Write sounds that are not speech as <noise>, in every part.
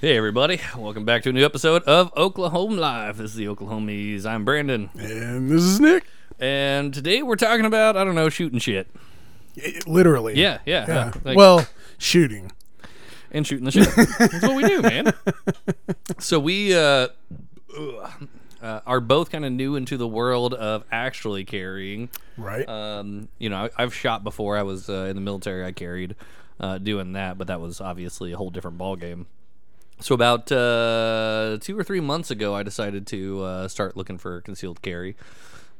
Hey, everybody. Welcome back to a new episode of Oklahoma Live. This is the Oklahomies. I'm Brandon. And this is Nick. And today we're talking about, I don't know, shooting shit. It- literally. Yeah, yeah. Yeah. uh, like- well, shooting. and shooting the shit. That's what we do, man. <laughs> So we uh, ugh, uh, are both kind of new into the world of actually carrying. Right. Um, you know, I, I've shot before. I was uh, in the military. I carried uh, doing that, but that was obviously a whole different ball game. So about uh, two or three months ago, I decided to uh, start looking for concealed carry.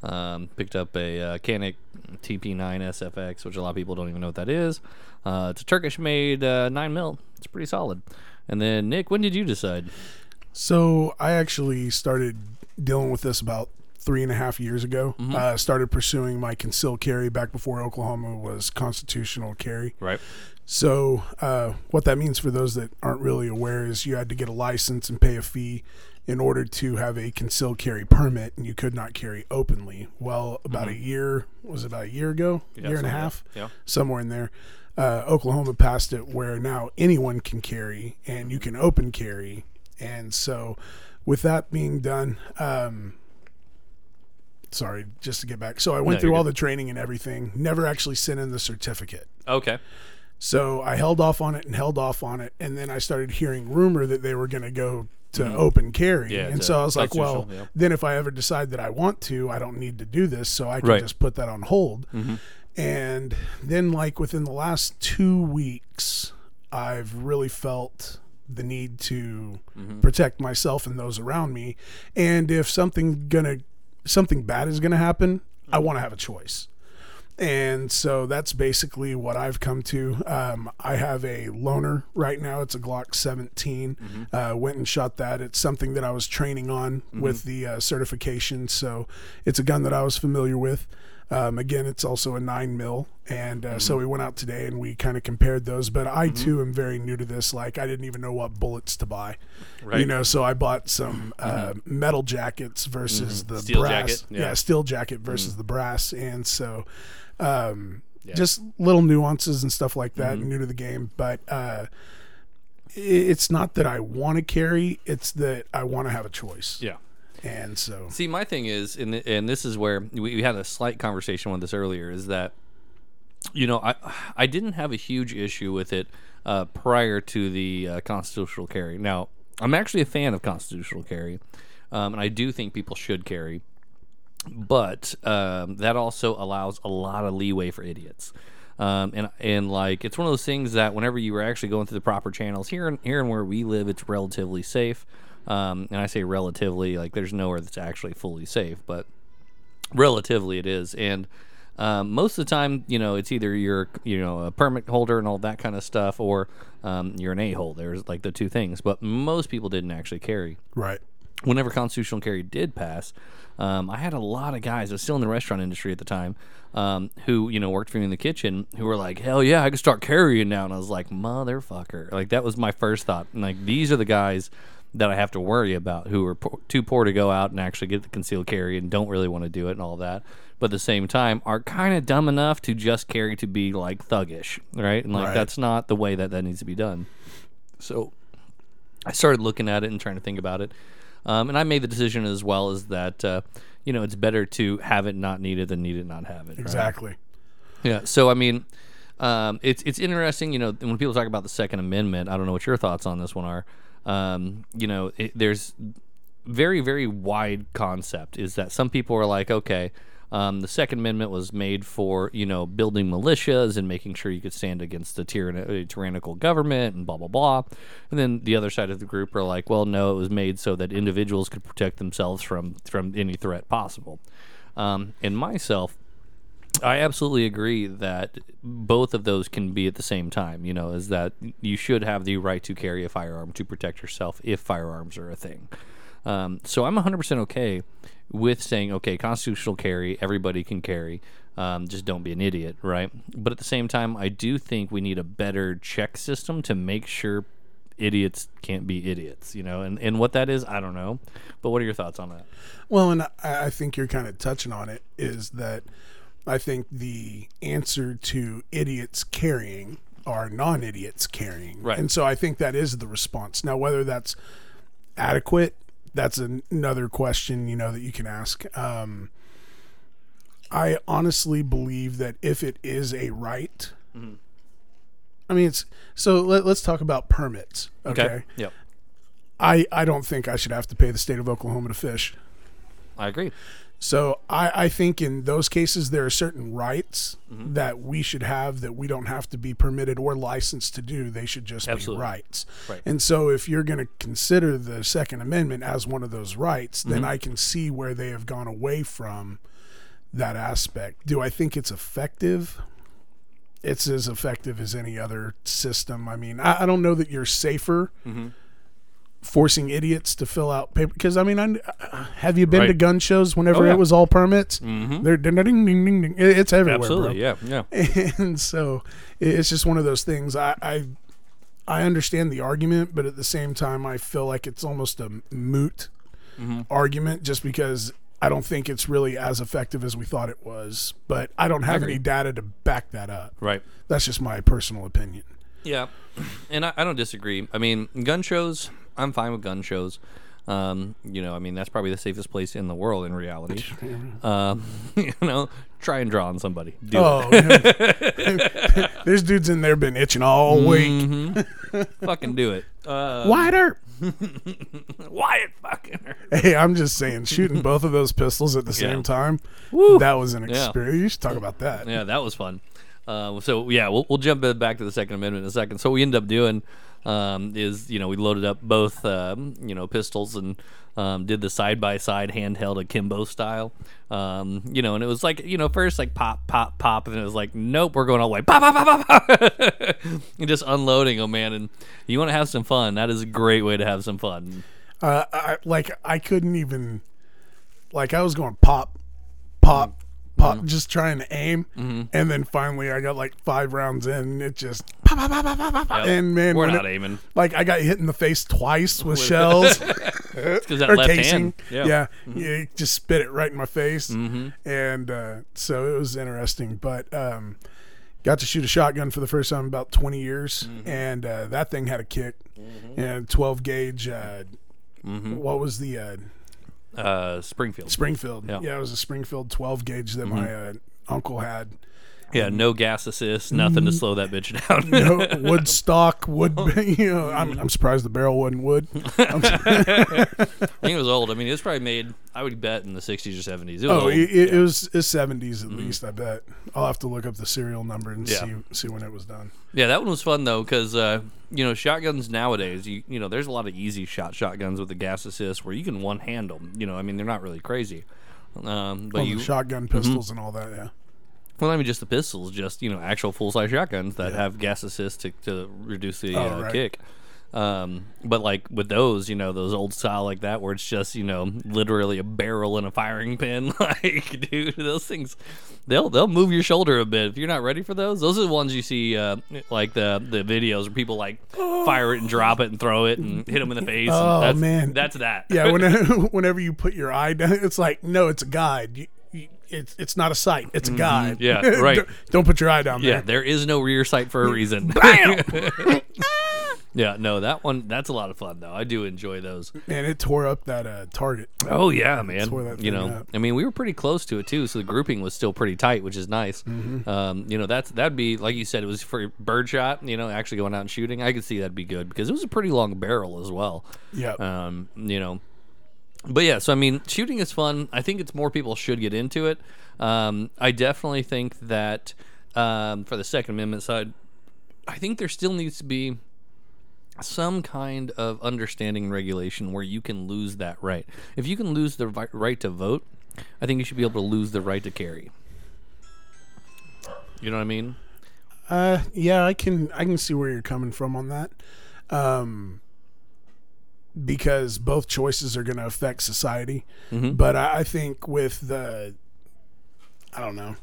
Um, picked up a uh, Canik TP9 SFX, which a lot of people don't even know what that is. Uh, it's a Turkish-made uh, nine mil. It's pretty solid. And then Nick, when did you decide? so I actually started dealing with this about three and a half years ago. Mm-hmm. Uh, started pursuing my concealed carry back before Oklahoma was constitutional carry. Right. So, uh, what that means for those that aren't really aware is you had to get a license and pay a fee in order to have a concealed carry permit, and you could not carry openly. Well, about a year was it about a year ago, year and a half. Yeah. somewhere in there. Uh, Oklahoma passed it where now anyone can carry and you can open carry, and so with that being done, um, sorry, just to get back. So I went No, through all the training and everything. Never actually sent in the certificate. Okay. So I held off on it and held off on it, and then I started hearing rumor that they were going to go to open carry, Mm-hmm. Yeah, and so I was like, well, yeah. then if I ever decide that I want to, I don't need to do this, so I can Right. just put that on hold. Mm-hmm. And then, like within the last two weeks, I've really felt the need to Mm-hmm. protect myself and those around me, and if something gonna something bad is gonna happen, I Mm-hmm. want to have a choice and so that's basically what I've come to. Um, I have a loaner right now. It's a Glock 17. Uh, went and shot that. It's something that I was training on with the uh, certification. So it's a gun that I was familiar with. Um, again, it's also a nine mil, and uh, so we went out today and we kind of compared those. But I too am very new to this. Like I didn't even know what bullets to buy, Right. you know. So I bought some uh, metal jackets versus the Steel brass. jacket, yeah. yeah, steel jacket versus the brass, and so um, just little nuances and stuff like that. New to the game, but uh, it's not that I want to carry; it's that I want to have a choice. Yeah. And so, See, my thing is, and and this is where we, we had a slight conversation with this earlier, is that you know I I didn't have a huge issue with it uh, prior to the uh, constitutional carry. Now I'm actually a fan of constitutional carry, um, and I do think people should carry, but um, that also allows a lot of leeway for idiots. Um, and and like it's one of those things that whenever you were actually going through the proper channels here and here and where we live, it's relatively safe. Um, and I say relatively, like there's nowhere that's actually fully safe, but relatively it is. And um, most of the time, you know, it's either you're you know a permit holder and all that kind of stuff, or um, you're an a hole. There's like the two things. But most people didn't actually carry right, whenever constitutional carry did pass, um, I had a lot of guys. I was still in the restaurant industry at the time, um, who you know worked for me in the kitchen, who were like, "Hell yeah, I can start carrying now." And I was like, "Motherfucker!" Like that was my first thought. And like these are the guys that I have to worry about, who are po- too poor to go out and actually get the concealed carry and don't really want to do it and all that. But at the same time, are kind of dumb enough to just carry to be like thuggish, right? And like Right. that's not the way that that needs to be done. So I started looking at it and trying to think about it. Um, and I made the decision as well as that, uh, you know, it's better to have it not needed than need it not have it. right? exactly. Yeah. So I mean, um, it's it's interesting. You know, when people talk about the Second Amendment, I don't know what your thoughts on this one are. Um, you know, it, there's very very wide concept. Is that some people are like, okay. Um, the Second Amendment was made for you know building militias and making sure you could stand against the tyrann- uh, tyrannical government and blah blah blah. And then the other side of the group are like, well, no, it was made so that individuals could protect themselves from from any threat possible. Um, and myself, I absolutely agree that both of those can be at the same time. You know, is that you should have the right to carry a firearm to protect yourself if firearms are a thing. Um, so I'm 100% okay with saying, okay, constitutional carry, everybody can carry. Um, just don't be an idiot, right? But at the same time, I do think we need a better check system to make sure idiots can't be idiots, you know? And, and what that is, I don't know. But what are your thoughts on that? Well, and I, think you're kind of touching on it is that I think the answer to idiots carrying are non-idiots carrying. Right. And so I think that is the response. Now, whether that's adequate, that's an- another question you know that you can ask. Um, I honestly believe that if it is a right, Mm-hmm. I mean, it's so. Let, let's talk about permits. Okay. Yep. I I don't think I should have to pay the state of Oklahoma to fish. I agree. So I, I think in those cases there are certain rights Mm-hmm. that we should have that we don't have to be permitted or licensed to do. They should just Absolutely. be rights. Right. And so if you're going to consider the Second Amendment as one of those rights, Mm-hmm. then I can see where they have gone away from that aspect. Do I think it's effective? It's as effective as any other system. I mean, I, I don't know that you're safer Mm-hmm. Forcing idiots to fill out paper because I mean, I, have you been to gun shows whenever Oh, yeah. it was all permits? Mm-hmm. They're ding, ding, ding, ding, ding. It's everywhere, Absolutely. Yeah. Yeah. <laughs> And so it's just one of those things. I, I I understand the argument, but at the same time, I feel like it's almost a moot Mm-hmm. argument just because I don't think it's really as effective as we thought it was. But I don't have agree. any data to back that up. Right. That's just my personal opinion. Yeah, <clears throat> and I, I don't disagree. I mean, gun shows. I'm fine with gun shows. Um, you know, I mean, that's probably the safest place in the world in reality. Um, <laughs> you know, try and draw on somebody. Do. Oh, yeah. <laughs> there's dudes in there been itching all week. Mm-hmm. <laughs> Fucking do it. Uh, Wider. Wyatt fucking. Hey, I'm just saying, shooting both of those pistols at the same time, Woo. that was an Yeah. experience. You should talk about that. Yeah, that was fun. Uh, so yeah, we'll, we'll jump back to the Second Amendment in a second. So we end up doing um, is you know we loaded up both um, you know pistols and um, did the side by side handheld akimbo style. Um, you know, and it was like you know first like pop pop pop, and then it was like nope, we're going all the way pop pop pop pop, pop. and <laughs> just unloading oh man. And you want to have some fun? That is a great way to have some fun. Uh, I, like I couldn't even, like I was going pop, pop, pop, Mm-hmm. just trying to aim, and then finally I got like five rounds in, and it just pop, pop, pop, pop, pop, pop. Yep. and man, we're not it- aiming like I got hit in the face twice with <laughs> shells <laughs> because that or left casing. hand. Yeah, Mm-hmm. yeah, just spit it right in my face, and uh, so it was interesting. But um, got to shoot a shotgun for the first time in about twenty years, Mm-hmm. and uh, that thing had a kick, and twelve gauge. Uh, Mm-hmm. What was the uh, Springfield. Springfield? Yeah. Mm-hmm. Yeah. it was a Springfield twelve gauge that my uh, uncle had. Yeah, no gas assist, nothing to slow that bitch down. Mm-hmm. No <laughs> wood stock, wood. <laughs> You know, I'm, I'm surprised the barrel wasn't wood. <laughs> I think it was old. I mean, it was probably made. I would bet in the '60s or '70s. It was Oh, old. it, it, it was it's seventies at least. I bet. I'll have to look up the serial number and Yeah. see see when it was done. Yeah, that one was fun though, because uh, you know shotguns nowadays, you you know, there's a lot of easy shot shotguns with the gas assist where you can one hand them. You know, I mean, they're not really crazy. Um, but Oh, you, shotgun pistols and all that. Yeah. Well, I mean, just the pistols, just you know, actual full size shotguns that have gas assist to, to reduce the Oh, uh, right. kick. Um, but like with those, you know, those old style like that, where it's just you know literally a barrel and a firing pin. <laughs> Like, dude, those things, they'll they'll move your shoulder a bit if you're not ready for those. Those are the ones you see, uh, like the the videos where people like <gasps> fire it and drop it and throw it and hit them in the face. Oh, that's, man. that's that. Yeah. <laughs> Whenever, <laughs> whenever you put your eye down, it's like no, it's a guide. It's it's not a sight. It's a guide. Mm-hmm. Yeah, <laughs> right. don't, don't put your eye down there. Yeah, there. there is no rear sight for a <laughs> reason. Bam! <laughs> yeah, no, that one that's a lot of fun though. I do enjoy those. Man, it tore up that uh, target. Oh yeah, man. tore that You know, up. I mean, we were pretty close to it too, so the grouping was still pretty tight, which is nice. Mm-hmm. Um, you know, that's that'd be like you said, it was for birdshot. You know, actually going out and shooting. I could see that'd be good because it was a pretty long barrel as well. Yeah. Um, you know, but yeah, so I mean, shooting is fun. I think it's more people should get into it. Um, I definitely think that um, for the Second Amendment side, I think there still needs to be some kind of understanding and regulation where you can lose that right. If you can lose the vi- right to vote, I think you should be able to lose the right to carry. You know what I mean? Uh, yeah, I can I can see where you're coming from on that. Um, because both choices are going to affect society, Mm-hmm. but I, I think with the, I don't know,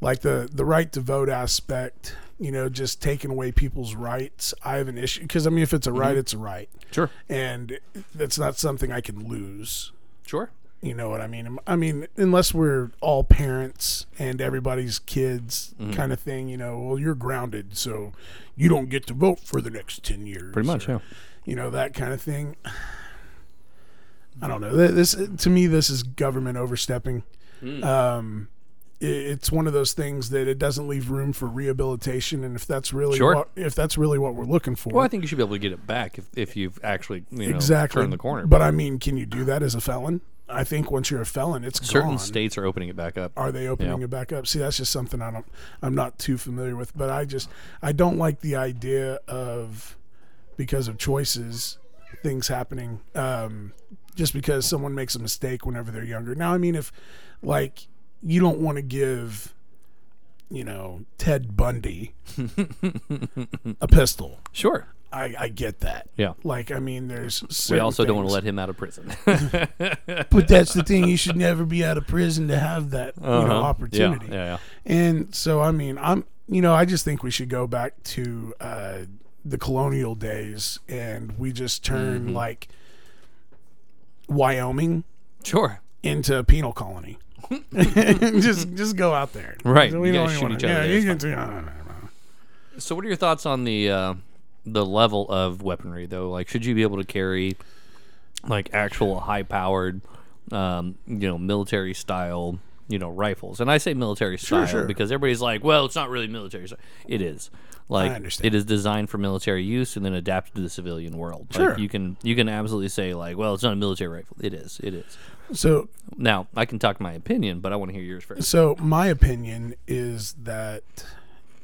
like the the right to vote aspect, you know, just taking away people's rights. I have an issue because I mean, if it's a right, it's a right, Sure. and that's not something I can lose. Sure. You know what I mean? I mean, unless we're all parents and everybody's kids, Mm-hmm. kind of thing. You know, well, you're grounded, so you don't get to vote for the next ten years. Pretty much, or, yeah. You know that kind of thing. <sighs> I don't know. This to me, this is government overstepping. Hmm. Um, i- it's one of those things that it doesn't leave room for rehabilitation, and if that's really Sure. what, if that's really what we're looking for, Well, I think you should be able to get it back if, if you've actually you know exactly turned the corner. But I mean, can you do that as a felon? I think once you're a felon, it's certain gone. states are opening it back up. Are they opening Yeah. it back up? See, that's just something I don't. I'm not too familiar with, but I just I don't like the idea of because of choices, things happening. Um, just because someone makes a mistake whenever they're younger. Now, I mean, if like you don't want to give, you know, Ted Bundy <laughs> a pistol. Sure. I, I get that. Yeah. Like, I mean, there's. We also don't want to let him out of prison. <laughs> But that's the thing. You should never be out of prison to have that you know, Uh-huh. opportunity. Yeah, yeah, yeah. And so, I mean, I'm, you know, I just think we should go back to uh, the colonial days and we just turn Mm-hmm. like Wyoming Sure. into a penal colony. <laughs> <laughs> just, just go out there. Right. So we You don't shoot wanna- each other Yeah, you can no, no, no, no. So, what are your thoughts on the uh, the level of weaponry, though? Like, should you be able to carry like actual high powered, um, you know, military style, you know, rifles? And I say military style sure. because everybody's like, well, it's not really military. style. It is. Like, understand. it is designed for military use and then adapted to the civilian world. Sure. Like, you can you can absolutely say like, well, it's not a military rifle. It is. It is. So, Now, I can talk my opinion, but I want to hear yours first. so my opinion is that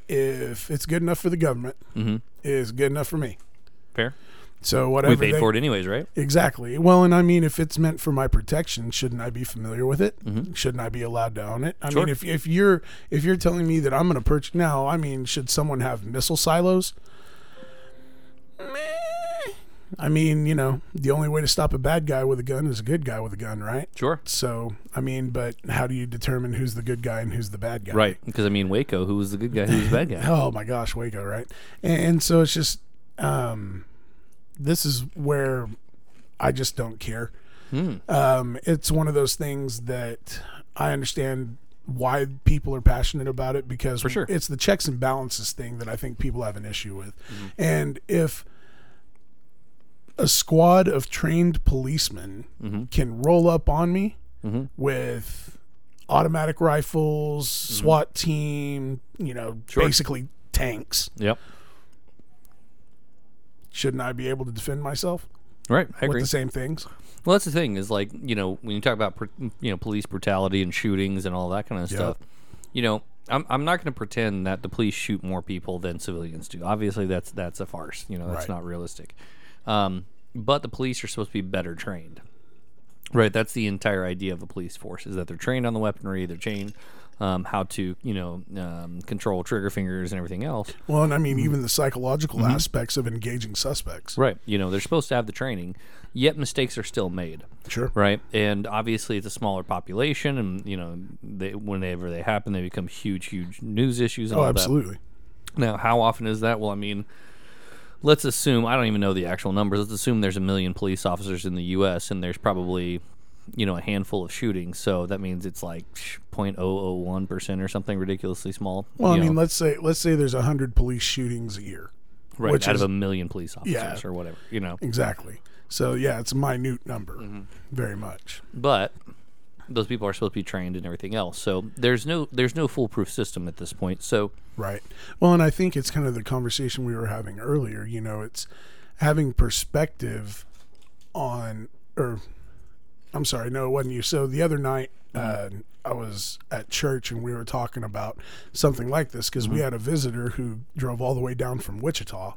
if it's good enough for the government, Mm-hmm. it's good enough for me. Fair. So whatever We paid they- for it anyways, right? Exactly. Well, and I mean, if it's meant for my protection, shouldn't I be familiar with it? Mm-hmm. Shouldn't I be allowed to own it? I Sure. mean, if if you're if you're telling me that I'm going to purchase now, I mean, should someone have missile silos? I mean, you know, the only way to stop a bad guy with a gun is a good guy with a gun, right? Sure. So, I mean, but how do you determine who's the good guy and who's the bad guy? Right, because I mean Waco, who was the good guy, who was the bad guy? <laughs> Oh my gosh, Waco, right? And, and so it's just, um, this is where I just don't care. Hmm. Um, it's one of those things that I understand why people are passionate about it because For sure. it's the checks and balances thing that I think people have an issue with. Mm-hmm. And if a squad of trained policemen Mm-hmm. can roll up on me with automatic rifles, SWAT team, you know, Mm-hmm. Sure. basically tanks. Yep. Shouldn't I be able to defend myself Right, I with the same things? Well, that's the thing is like you know when you talk about you know police brutality and shootings and all that kind of stuff, you know I'm I'm not going to pretend that the police shoot more people than civilians do. Obviously, that's that's a farce. You know that's Right. not realistic. Um, but the police are supposed to be better trained. Right, that's the entire idea of the police force is that they're trained on the weaponry, they're trained um, how to you know um, control trigger fingers and everything else. Well, and I mean, even the psychological aspects of engaging suspects. Mm-hmm. Right, you know they're supposed to have the training, yet mistakes are still made. Sure. right? And obviously, it's a smaller population, and you know, they, whenever they happen, they become huge, huge news issues. And Oh, absolutely. That. Now, how often is that? Well, I mean, let's assume I don't even know the actual numbers. Let's assume there's a million police officers in the U.S. and there's probably you know a handful of shootings. So that means it's like 0.001 percent or something ridiculously small. Well, I mean, know, let's say let's say there's a hundred police shootings a year. right out is- of a million police officers Yeah. or whatever. You know, Exactly. So yeah, it's a minute number, Mm-hmm. very much. but those people are supposed to be trained and everything else. So there's no there's no foolproof system at this point. So Right. Well, and I think it's kind of the conversation we were having earlier. You know, it's having perspective on, or I'm sorry, no, it wasn't you. So the other night, uh, I was at church and we were talking about something like this because we had a visitor who drove all the way down from Wichita.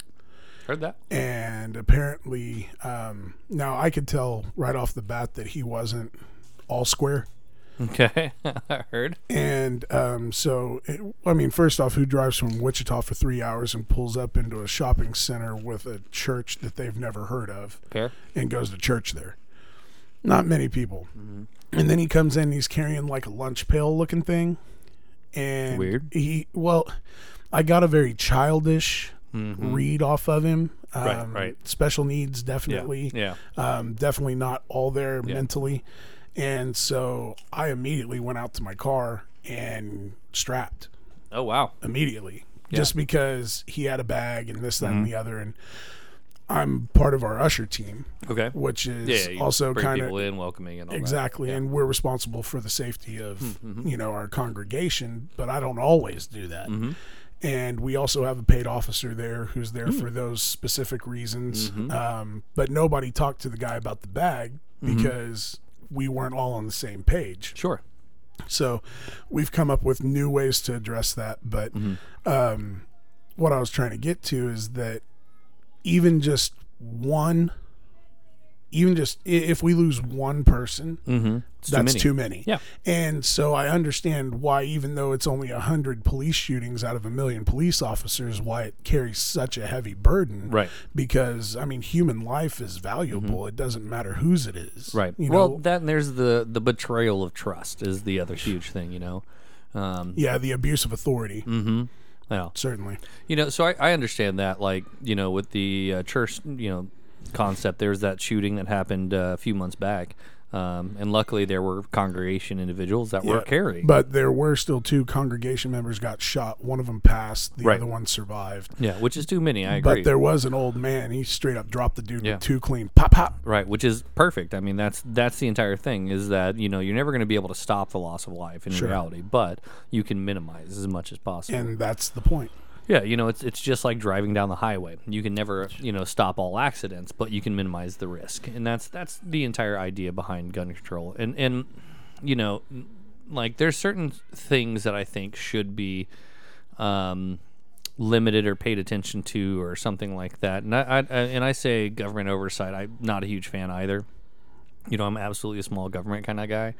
heard that. And apparently, um, now I could tell right off the bat that he wasn't all square. Okay, <laughs> I heard. And um, so, it, I mean, first off, who drives from Wichita for three hours and pulls up into a shopping center with a church that they've never heard of Fair. and goes to church there? Not many people. And then he comes in, and he's carrying like a lunch pail looking thing. And Weird. He, well, I got a very childish read off of him. Um, Right, right. Special needs, definitely Yeah. um, definitely not all there mentally. And so I immediately went out to my car and strapped Oh wow. immediately just because he had a bag and this, that, and Mm-hmm. the other. And I'm part of our usher team, Okay. which is Yeah. also kind of in, welcoming and all exactly, and we're responsible for the safety of Mm-hmm. you know our congregation. But I don't always do that. Mm-hmm. And we also have a paid officer there who's there Mm. for those specific reasons. Mm-hmm. Um, but nobody talked to the guy about the bag because we weren't all on the same page. Sure. So we've come up with new ways to address that. But Mm-hmm. um, what I was trying to get to is that even just one, even just if we lose one person, Mm-hmm. that's too many. Yeah. And so I understand why, even though it's only a hundred police shootings out of a million police officers, why it carries such a heavy burden. Right. Because I mean, human life is valuable. It doesn't matter whose it is. Mm-hmm. Right. You well, know, that and there's the the betrayal of trust is the other huge thing. You know. Um, yeah, the abuse of authority. mm-hmm. Yeah. Certainly. You know, so I, I understand that, like, you know, with the uh, church, you know, concept, there's that shooting that happened uh, a few months back. Um, and luckily, there were congregation individuals that were Yeah. carrying. But there were still two congregation members got shot. One of them passed. The Right. other one survived. yeah, which is too many. I agree. But there was an old man. He straight up dropped the dude Yeah. with two clean pop pop. Right, which is perfect. I mean, that's that's the entire thing is that you know you're never going to be able to stop the loss of life in reality, but you can minimize as much as possible. And that's the point. Yeah, you know, it's it's just like driving down the highway. You can never you know stop all accidents, but you can minimize the risk, and that's that's the entire idea behind gun control. And and you know, like there's certain things that I think should be. Um, limited or paid attention to or something like that. And I, I and I say government oversight. I'm not a huge fan either. You know, I'm absolutely a small government kind of guy.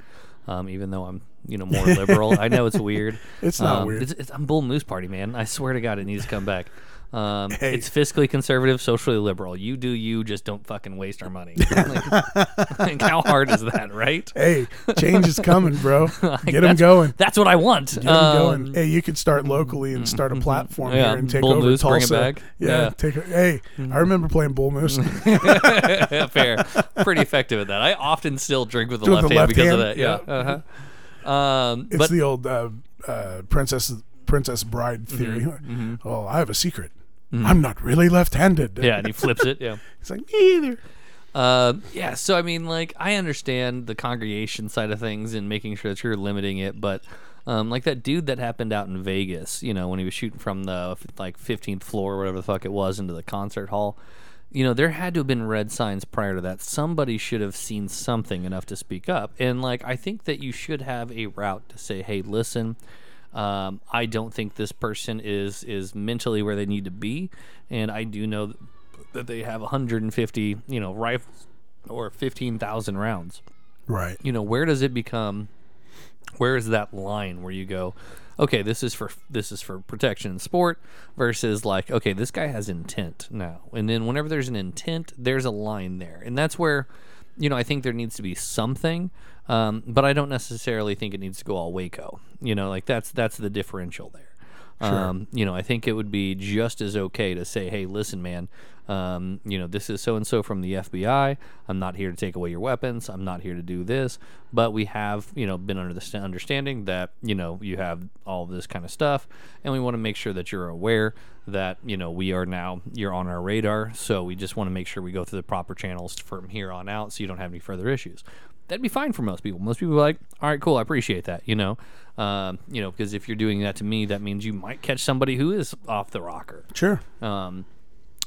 Um, even though I'm, you know, more liberal. I know it's <laughs> weird. It's not Um, weird. It's, it's, I'm Bull Moose Party, man. I swear to God, it needs to come back. Um, Hey. It's fiscally conservative, socially liberal. You do you, just don't fucking waste our money. <laughs> like, like, how hard is that, right? Hey, change is coming, bro. <laughs> Get them going. That's what I want. Get 'em Um, going. Hey, you could start locally and start a platform Yeah, here and take Bull over Moose, bring it back. Yeah, Yeah. take. Hey, I remember playing Bull Moose. Fair. Pretty effective at that. I often still drink with the left the hand left because of hand, that. Yeah. Uh-huh. Um, It's but the old uh, uh, princess Princess Bride Mm-hmm. theory. <laughs> Oh, I have a secret. I'm not really left-handed. yeah, and he flips it. Yeah. <laughs> It's like me either. Uh, yeah. So I mean, like, I understand the congregation side of things and making sure that you're limiting it, but. Um, like that dude that happened out in Vegas, you know, when he was shooting from the like 15th floor or whatever the fuck it was into the concert hall. You know, there had to have been red signs prior to that. Somebody should have seen something enough to speak up. And like, I think that you should have a route to say, "Hey, listen, um, I don't think this person is is mentally where they need to be, and I do know that they have 150, you know, rifles or 15,000 rounds. Right. You know, where does it become? Where is that line where you go, okay, this is for this is for protection in sport versus like, okay, this guy has intent now, and then whenever there's an intent, there's a line there, and that's where. You know, I think there needs to be something, um, but I don't necessarily think it needs to go all Waco. You know, like that's that's the differential there. Um, you know, I think it would be just as okay to say, "Hey, listen, man. Um, you know, this is so and so from the FBI. I'm not here to take away your weapons. I'm not here to do this. But we have, you know, been under the st- understanding that you know you have all of this kind of stuff, and we want to make sure that you're aware that you know we are now you're on our radar. So we just want to make sure we go through the proper channels from here on out, so you don't have any further issues." That'd be fine for most people. Most people are like, all right, cool, I appreciate that. You know, um, you know, because if you're doing that to me, that means you might catch somebody who is off the rocker. Sure. Um,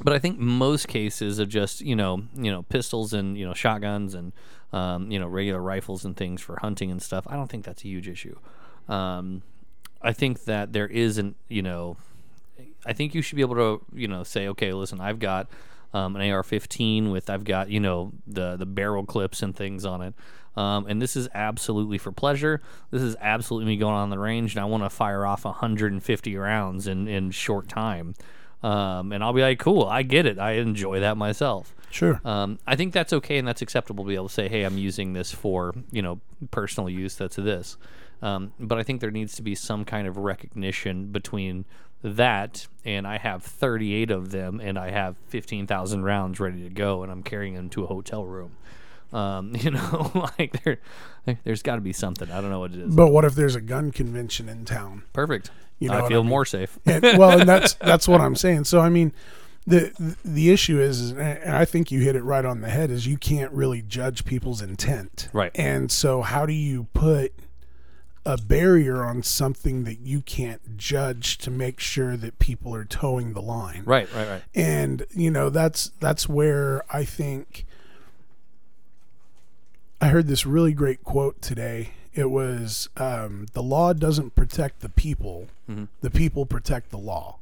but I think most cases of just you know you know pistols and you know shotguns and um, you know regular rifles and things for hunting and stuff. I don't think that's a huge issue. Um, I think that there isn't you know I think you should be able to you know say okay listen I've got um, an AR-15 with I've got you know the the barrel clips and things on it. Um, and this is absolutely for pleasure. This is absolutely me going on the range, and I want to fire off 150 rounds in in short time. Um, and I'll be like, cool, I get it. I enjoy that myself. Sure. Um, I think that's okay and that's acceptable to be able to say, hey, I'm using this for you know personal use. That's this. Um, but I think there needs to be some kind of recognition between that and I have 38 of them and I have 15,000 rounds ready to go and I'm carrying them to a hotel room. Um, <laughs> you know, <laughs> like there, there's got to be something. I don't know what it is. But what if there's a gun convention in town? Perfect. You know I feel I mean? more safe. And, well, and that's <laughs> that's what I'm saying. So I mean, the the issue is, is, and I think you hit it right on the head, is you can't really judge people's intent. Right. And so how do you put a barrier on something that you can't judge to make sure that people are toeing the line? Right, right, right. and you know that's that's where i think i heard this really great quote today it was um, the law doesn't protect the people the people protect the law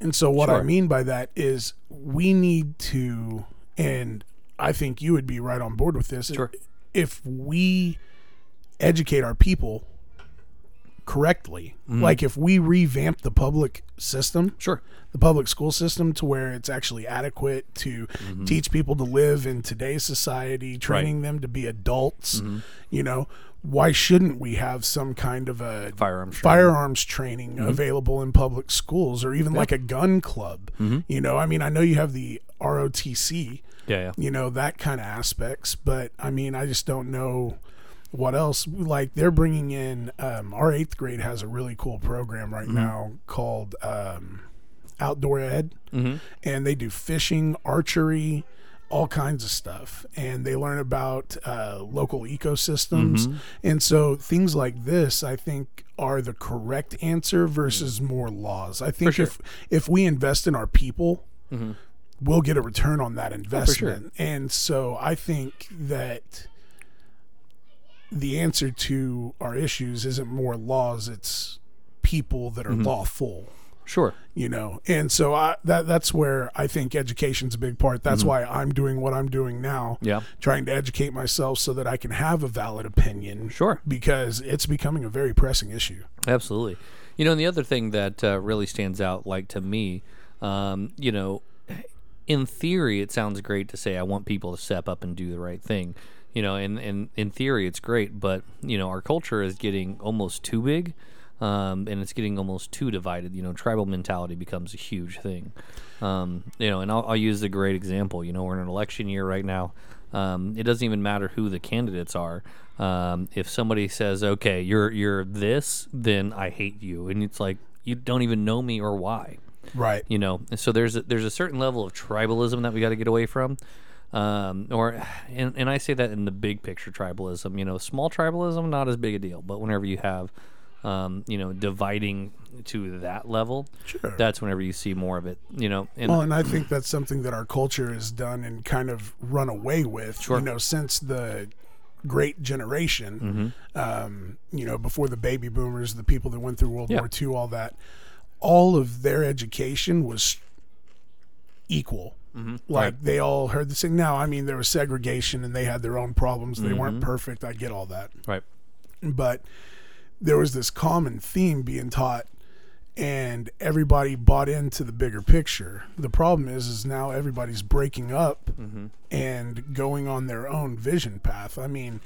and so what i mean by that is we need to and i think you would be right on board with this Sure. if we educate our people correctly mm-hmm. like if we revamp the public system Sure. the public school system to where it's actually adequate to mm-hmm. teach people to live in today's society, training them to be adults. Mm-hmm. You know, why shouldn't we have some kind of a Firearms. training. firearms training available in public schools or even like a gun club? You know, I mean, I know you have the ROTC, Yeah, yeah. you know, that kind of aspects, but I mean, I just don't know what else? Like they're bringing in um, our eighth grade has a really cool program right now called um, outdoor ed. Mm-hmm. and they do fishing archery all kinds of stuff. And they learn about uh, local ecosystems. And so things like this i think are the correct answer versus more laws. I think sure. if if we invest in our people we'll get a return on that investment. And so i think that the answer to our issues isn't more laws it's people that are lawful Sure. you know and so i that that's where i think education's a big part that's why i'm doing what i'm doing now Yeah. trying to educate myself so that i can have a valid opinion Sure. because it's becoming a very pressing issue Absolutely. You know, and the other thing that uh, really stands out, like to me, um, you know, in theory, it sounds great to say I want people to step up and do the right thing. You know, and, and in theory, it's great, but you know, our culture is getting almost too big, um, and it's getting almost too divided. You know, tribal mentality becomes a huge thing. Um, you know, and I'll, I'll use a great example. You know, we're in an election year right now. Um, it doesn't even matter who the candidates are. Um, if somebody says, "Okay, you're you're this," then I hate you, and it's like you don't even know me or why right you know and so there's a, there's a certain level of tribalism that we got to get away from um, or and, and i say that in the big picture tribalism you know small tribalism not as big a deal but whenever you have um, you know dividing to that level Sure. that's whenever you see more of it you know and well and i think that's something that our culture has done and kind of run away with Sure. you know since the great generation um, you know before the baby boomers the people that went through world Yeah. war ii all that all of their education was equal Mm-hmm. like they all heard the same now i mean there was segregation and they had their own problems. They weren't mm-hmm. perfect. I get all that. Right. But there was this common theme being taught and everybody bought into the bigger picture. The problem is is now everybody's breaking up mm-hmm. and going on their own vision path. I mean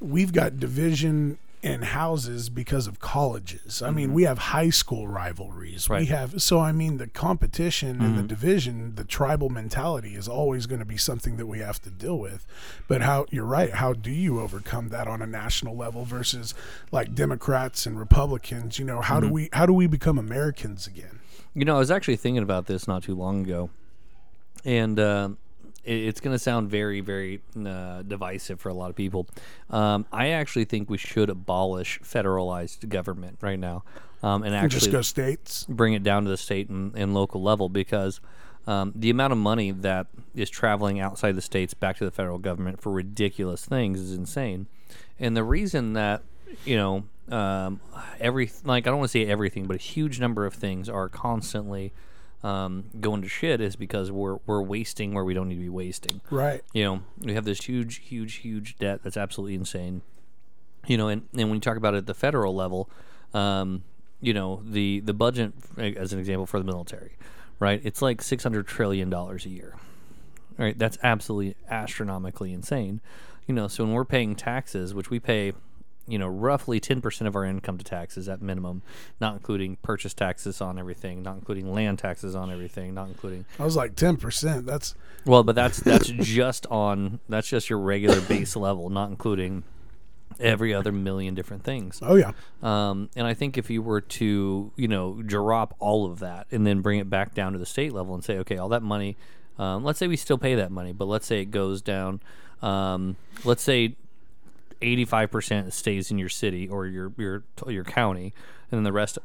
we've got division in houses because of colleges. I mean mm-hmm. we have high school rivalries. We have so i mean the competition and the mm-hmm. division the tribal mentality is always going to be something that we have to deal with. But how you're right how do you overcome that on a national level versus like democrats and republicans? You know how do mm-hmm. we how do we become americans again? You know, I was actually thinking about this not too long ago, and uh, it's going to sound very, very uh, divisive for a lot of people. Um, I actually think we should abolish federalized government right now, um, and And just actually go states bring it down to the state and, and local level because um, the amount of money that is traveling outside the states back to the federal government for ridiculous things is insane. And the reason that you know um, every like I don't want to say everything, but a huge number of things are constantly um, going to shit is because we're we're wasting where we don't need to be wasting. Right. You know we have this huge huge huge debt that's absolutely insane. You know and, and when you talk about it at the federal level um, you know the the budget as an example for the military right? It's like 600 trillion dollars a year right? That's absolutely astronomically insane. You know so when we're paying taxes which we pay you know, roughly 10% of our income to taxes at minimum, not including purchase taxes on everything, not including land taxes on everything, not including I was like ten percent. That's well, but that's that's just on that's just your regular base level, not including every other million different things. oh yeah, Um, and I think if you were to, you know, drop all of that and then bring it back down to the state level and say, okay, all that money, um, let's say we still pay that money, but let's say it goes down. Um, let's say 85% stays in your city or your your your county, and then the rest,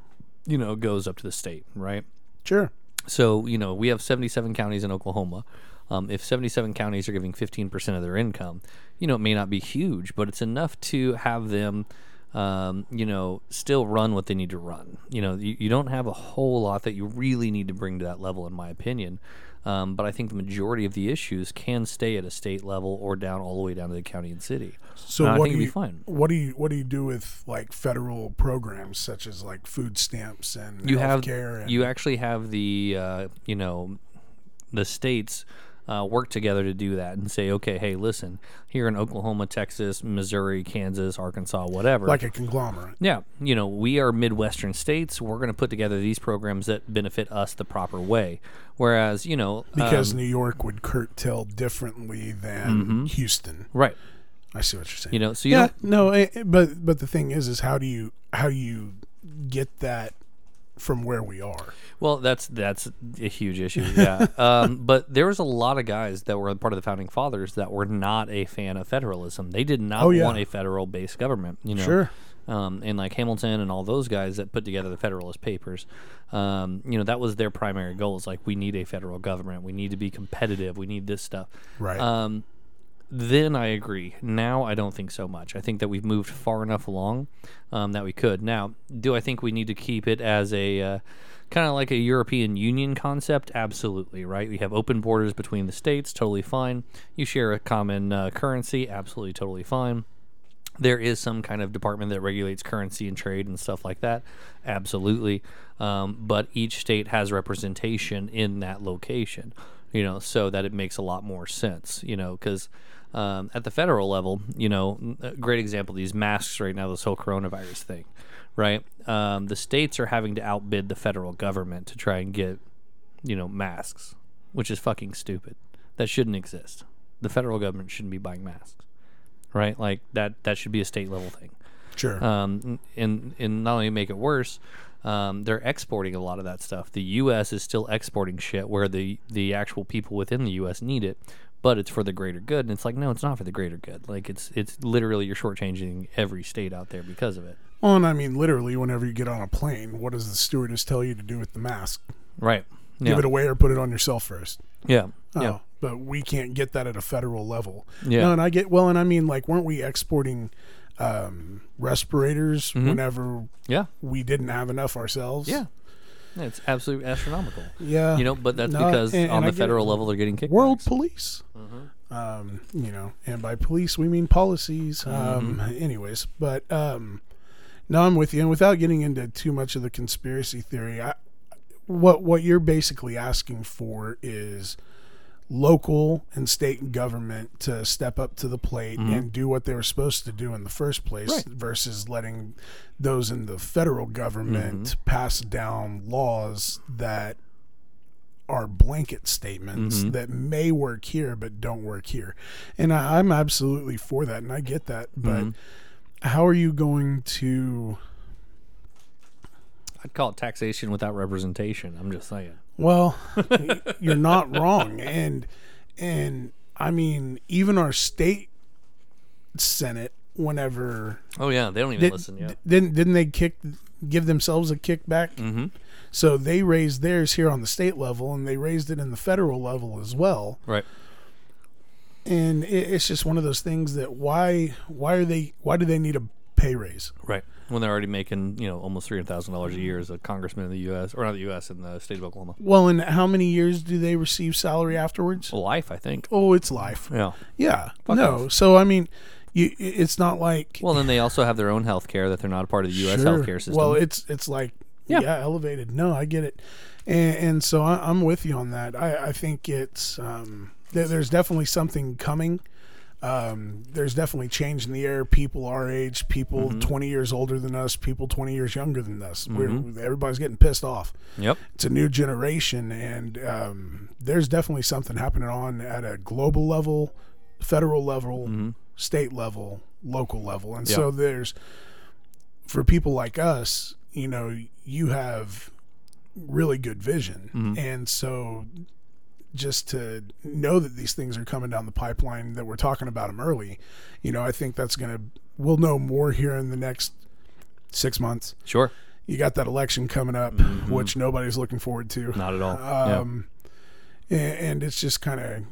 you know, goes up to the state, right? sure. So, you know, we have 77 counties in Oklahoma. Um, if 77 counties are giving 15% of their income, you know, it may not be huge, but it's enough to have them, um, you know, still run what they need to run. You know, you, you don't have a whole lot that you really need to bring to that level, in my opinion. Um, but I think the majority of the issues can stay at a state level or down all the way down to the county and city. So And I what think do you be fine. what do you what do you do with like federal programs such as like food stamps and you have and you actually have the uh, you know the states uh, work together to do that and say okay hey listen here in oklahoma texas missouri kansas arkansas whatever like a conglomerate? yeah you know we are midwestern states we're going to put together these programs that benefit us the proper way whereas you know Because um, New York would curtail differently than Houston. right I see what you're saying. you know so you yeah, no, eh, eh, but but the thing is, is how do you how do you get that from where we are? Well, that's that's a huge issue. Yeah, <laughs> um, but there was a lot of guys that were part of the founding fathers that were not a fan of federalism. They did not Oh, yeah. want a federal-based government. You know, Sure. Um, and like Hamilton and all those guys that put together the Federalist Papers, um, you know, that was their primary goal. Is like we need a federal government. We need to be competitive. We need this stuff. Right. Then I agree. Now I don't think so much. I think that we've moved far enough along um, that we could. Now, do I think we need to keep it as a uh, kind of like a European Union concept? Absolutely, right? We have open borders between the states, totally fine. You share a common uh, currency, absolutely, totally fine. There is some kind of department that regulates currency and trade and stuff like that, absolutely. Um, but each state has representation in that location, you know, so that it makes a lot more sense, you know, because um, at the federal level, you know, a great example these masks right now, this whole coronavirus thing, right? Um, the states are having to outbid the federal government to try and get, you know, masks, which is fucking stupid. That shouldn't exist. The federal government shouldn't be buying masks, right? Like that. That should be a state level thing. sure. Um, and and not only make it worse, um, they're exporting a lot of that stuff. The U.S. is still exporting shit where the the actual people within the U.S. need it, but it's for the greater good. And it's like, no, it's not for the greater good. Like it's it's literally you're shortchanging every state out there because of it. well, and I mean, literally, whenever you get on a plane, what does the stewardess tell you to do with the mask? Right. Yeah. Give it away or put it on yourself first. yeah. Oh, Yeah. but we can't get that at a federal level. Yeah. No, and I get well, and I mean, like, weren't we exporting um, respirators Mm-hmm. whenever Yeah. we didn't have enough ourselves? Yeah. Yeah, It's absolutely astronomical. yeah. You know, but that's No, because and- on and the federal level they're getting kicked. world police. Mm-hmm. Um, you know, and by police we mean policies. Um, Mm-hmm. anyways, but um, no, I'm with you. And without getting into too much of the conspiracy theory, I, what what you're basically asking for is local and state government to step up to the plate and do what they were supposed to do in the first place Mm-hmm. Right. versus letting those in the federal government Mm-hmm. pass down laws that are blanket statements Mm-hmm. that may work here but don't work here. And I, I'm absolutely for that and I get that. But Mm-hmm. how are you going to I'd call it taxation without representation. I'm just saying. Well <laughs> you're not wrong. And and I mean even our state senate whenever Oh yeah, they don't even did, listen yet. didn't didn't they kick give themselves a kickback? Mm-hmm. So they raised theirs here on the state level and they raised it in the federal level as well. Right. and it, it's just one of those things that why why are they why do they need a pay raise Right. When they're already making, you know, almost three hundred thousand dollars a year as a congressman in the U.S. or not the U.S. in the state of Oklahoma. well and how many years do they receive salary afterwards Life, I think. oh it's life Yeah. yeah Fuck no off. so i mean you it's not like Well, then they also have their own health care that they're not a part of the U.S. Sure. healthcare system. well it's it's like Yeah. yeah, elevated no i get it and, and so I, i'm with you on that i i think it's um there, there's definitely something coming Um, there's definitely change in the air. People our age, people 20 years older than us, people 20 years younger than us. We're, everybody's getting pissed off. Yep. It's a new generation, and um, there's definitely something happening on at a global level, federal level, state level, local level. And so there's, for people like us, you know, you have really good vision. And so just to know that these things are coming down the pipeline, that we're talking about them early, you know, I think that's going to, we'll know more here in the next six months. Sure. You got that election coming up, which nobody's looking forward to. Not at all. Um, and, and it's just kind of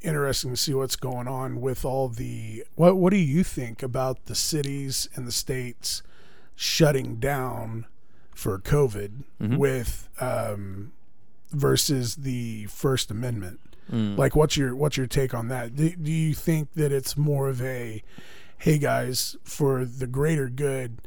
interesting to see what's going on with all the. What What do you think about the cities and the states shutting down for COVID with um, versus the First Amendment? Like, what's your what's your take on that? Do, do you think that it's more of a, hey guys, for the greater good,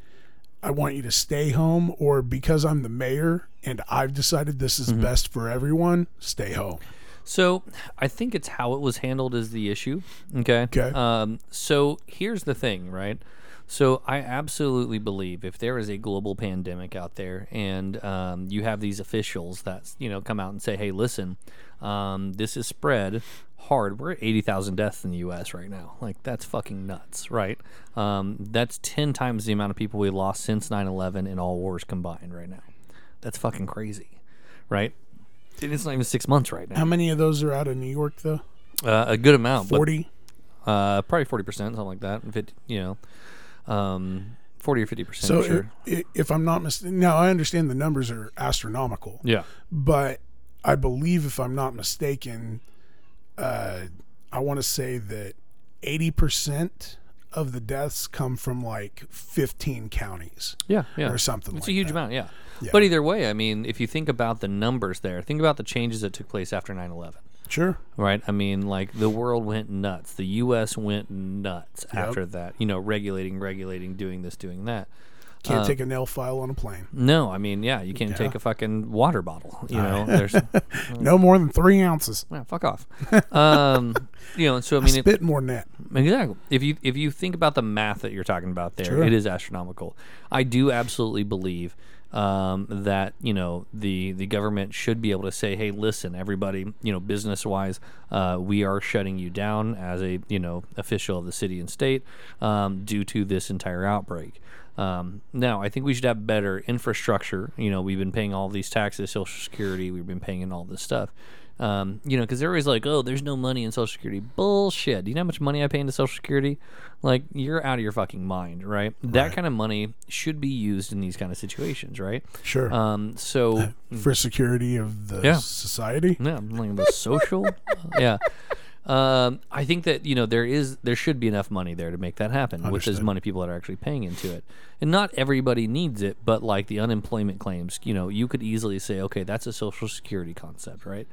I want you to stay home, or because I'm the mayor and I've decided this is best for everyone, stay home. So I think it's how it was handled is the issue. Okay. Okay. Um, so here's the thing, right? So I absolutely believe if there is a global pandemic out there, and um, you have these officials that you know come out and say, "Hey, listen, um, this is spread hard. We're at eighty thousand deaths in the U.S. right now. Like that's fucking nuts, right? Um, that's ten times the amount of people we lost since 9-11 in all wars combined right now. That's fucking crazy, right? And it's not even six months right now. How many of those are out of New York though? Uh, a good amount, Forty. uh, probably forty percent, something like that. If it, you know, um, forty or fifty percent. So sure. i- i- if I'm not mistaken, now I understand the numbers are astronomical, yeah. but I believe if I'm not mistaken, uh, I want to say that eighty percent of the deaths come from like 15 counties Yeah. Yeah. or something. It's like a huge that. amount, yeah. Yeah. But either way, I mean, if you think about the numbers there, think about the changes that took place after 9-11, Sure. right? I mean, like the world went nuts. The U.S. went nuts after that. You know, regulating, regulating, doing this, doing that. Can't Uh, take a nail file on a plane. No, I mean, yeah, you can't take a fucking water bottle. You know, there's <laughs> No more than three ounces. yeah, fuck off. Um, <laughs> you know, so I mean, it, Spit more net. Exactly. If you if you think about the math that you're talking about there, Sure. it is astronomical. I do absolutely believe um, that you know the the government should be able to say, hey, listen, everybody, you know, business wise, uh, we are shutting you down as a you know official of the city and state um, due to this entire outbreak. Um, now, I think we should have better infrastructure. You know, we've been paying all these taxes, Social Security, we've been paying in all this stuff. Um, you know, because they're always like, "Oh, there's no money in Social Security." Bullshit. Do you know how much money I pay into Social Security? Like, you're out of your fucking mind, right? That kind of money should be used in these kind of situations, right? Sure. Um, so <laughs> For security of the Yeah. society. yeah, I'm like the social. <laughs> yeah. Um, I think that you know there is there should be enough money there to make that happen with as Understood. many people that are actually paying into it, and not everybody needs it. But like the unemployment claims, you know, you could easily say, okay, that's a social security concept, right?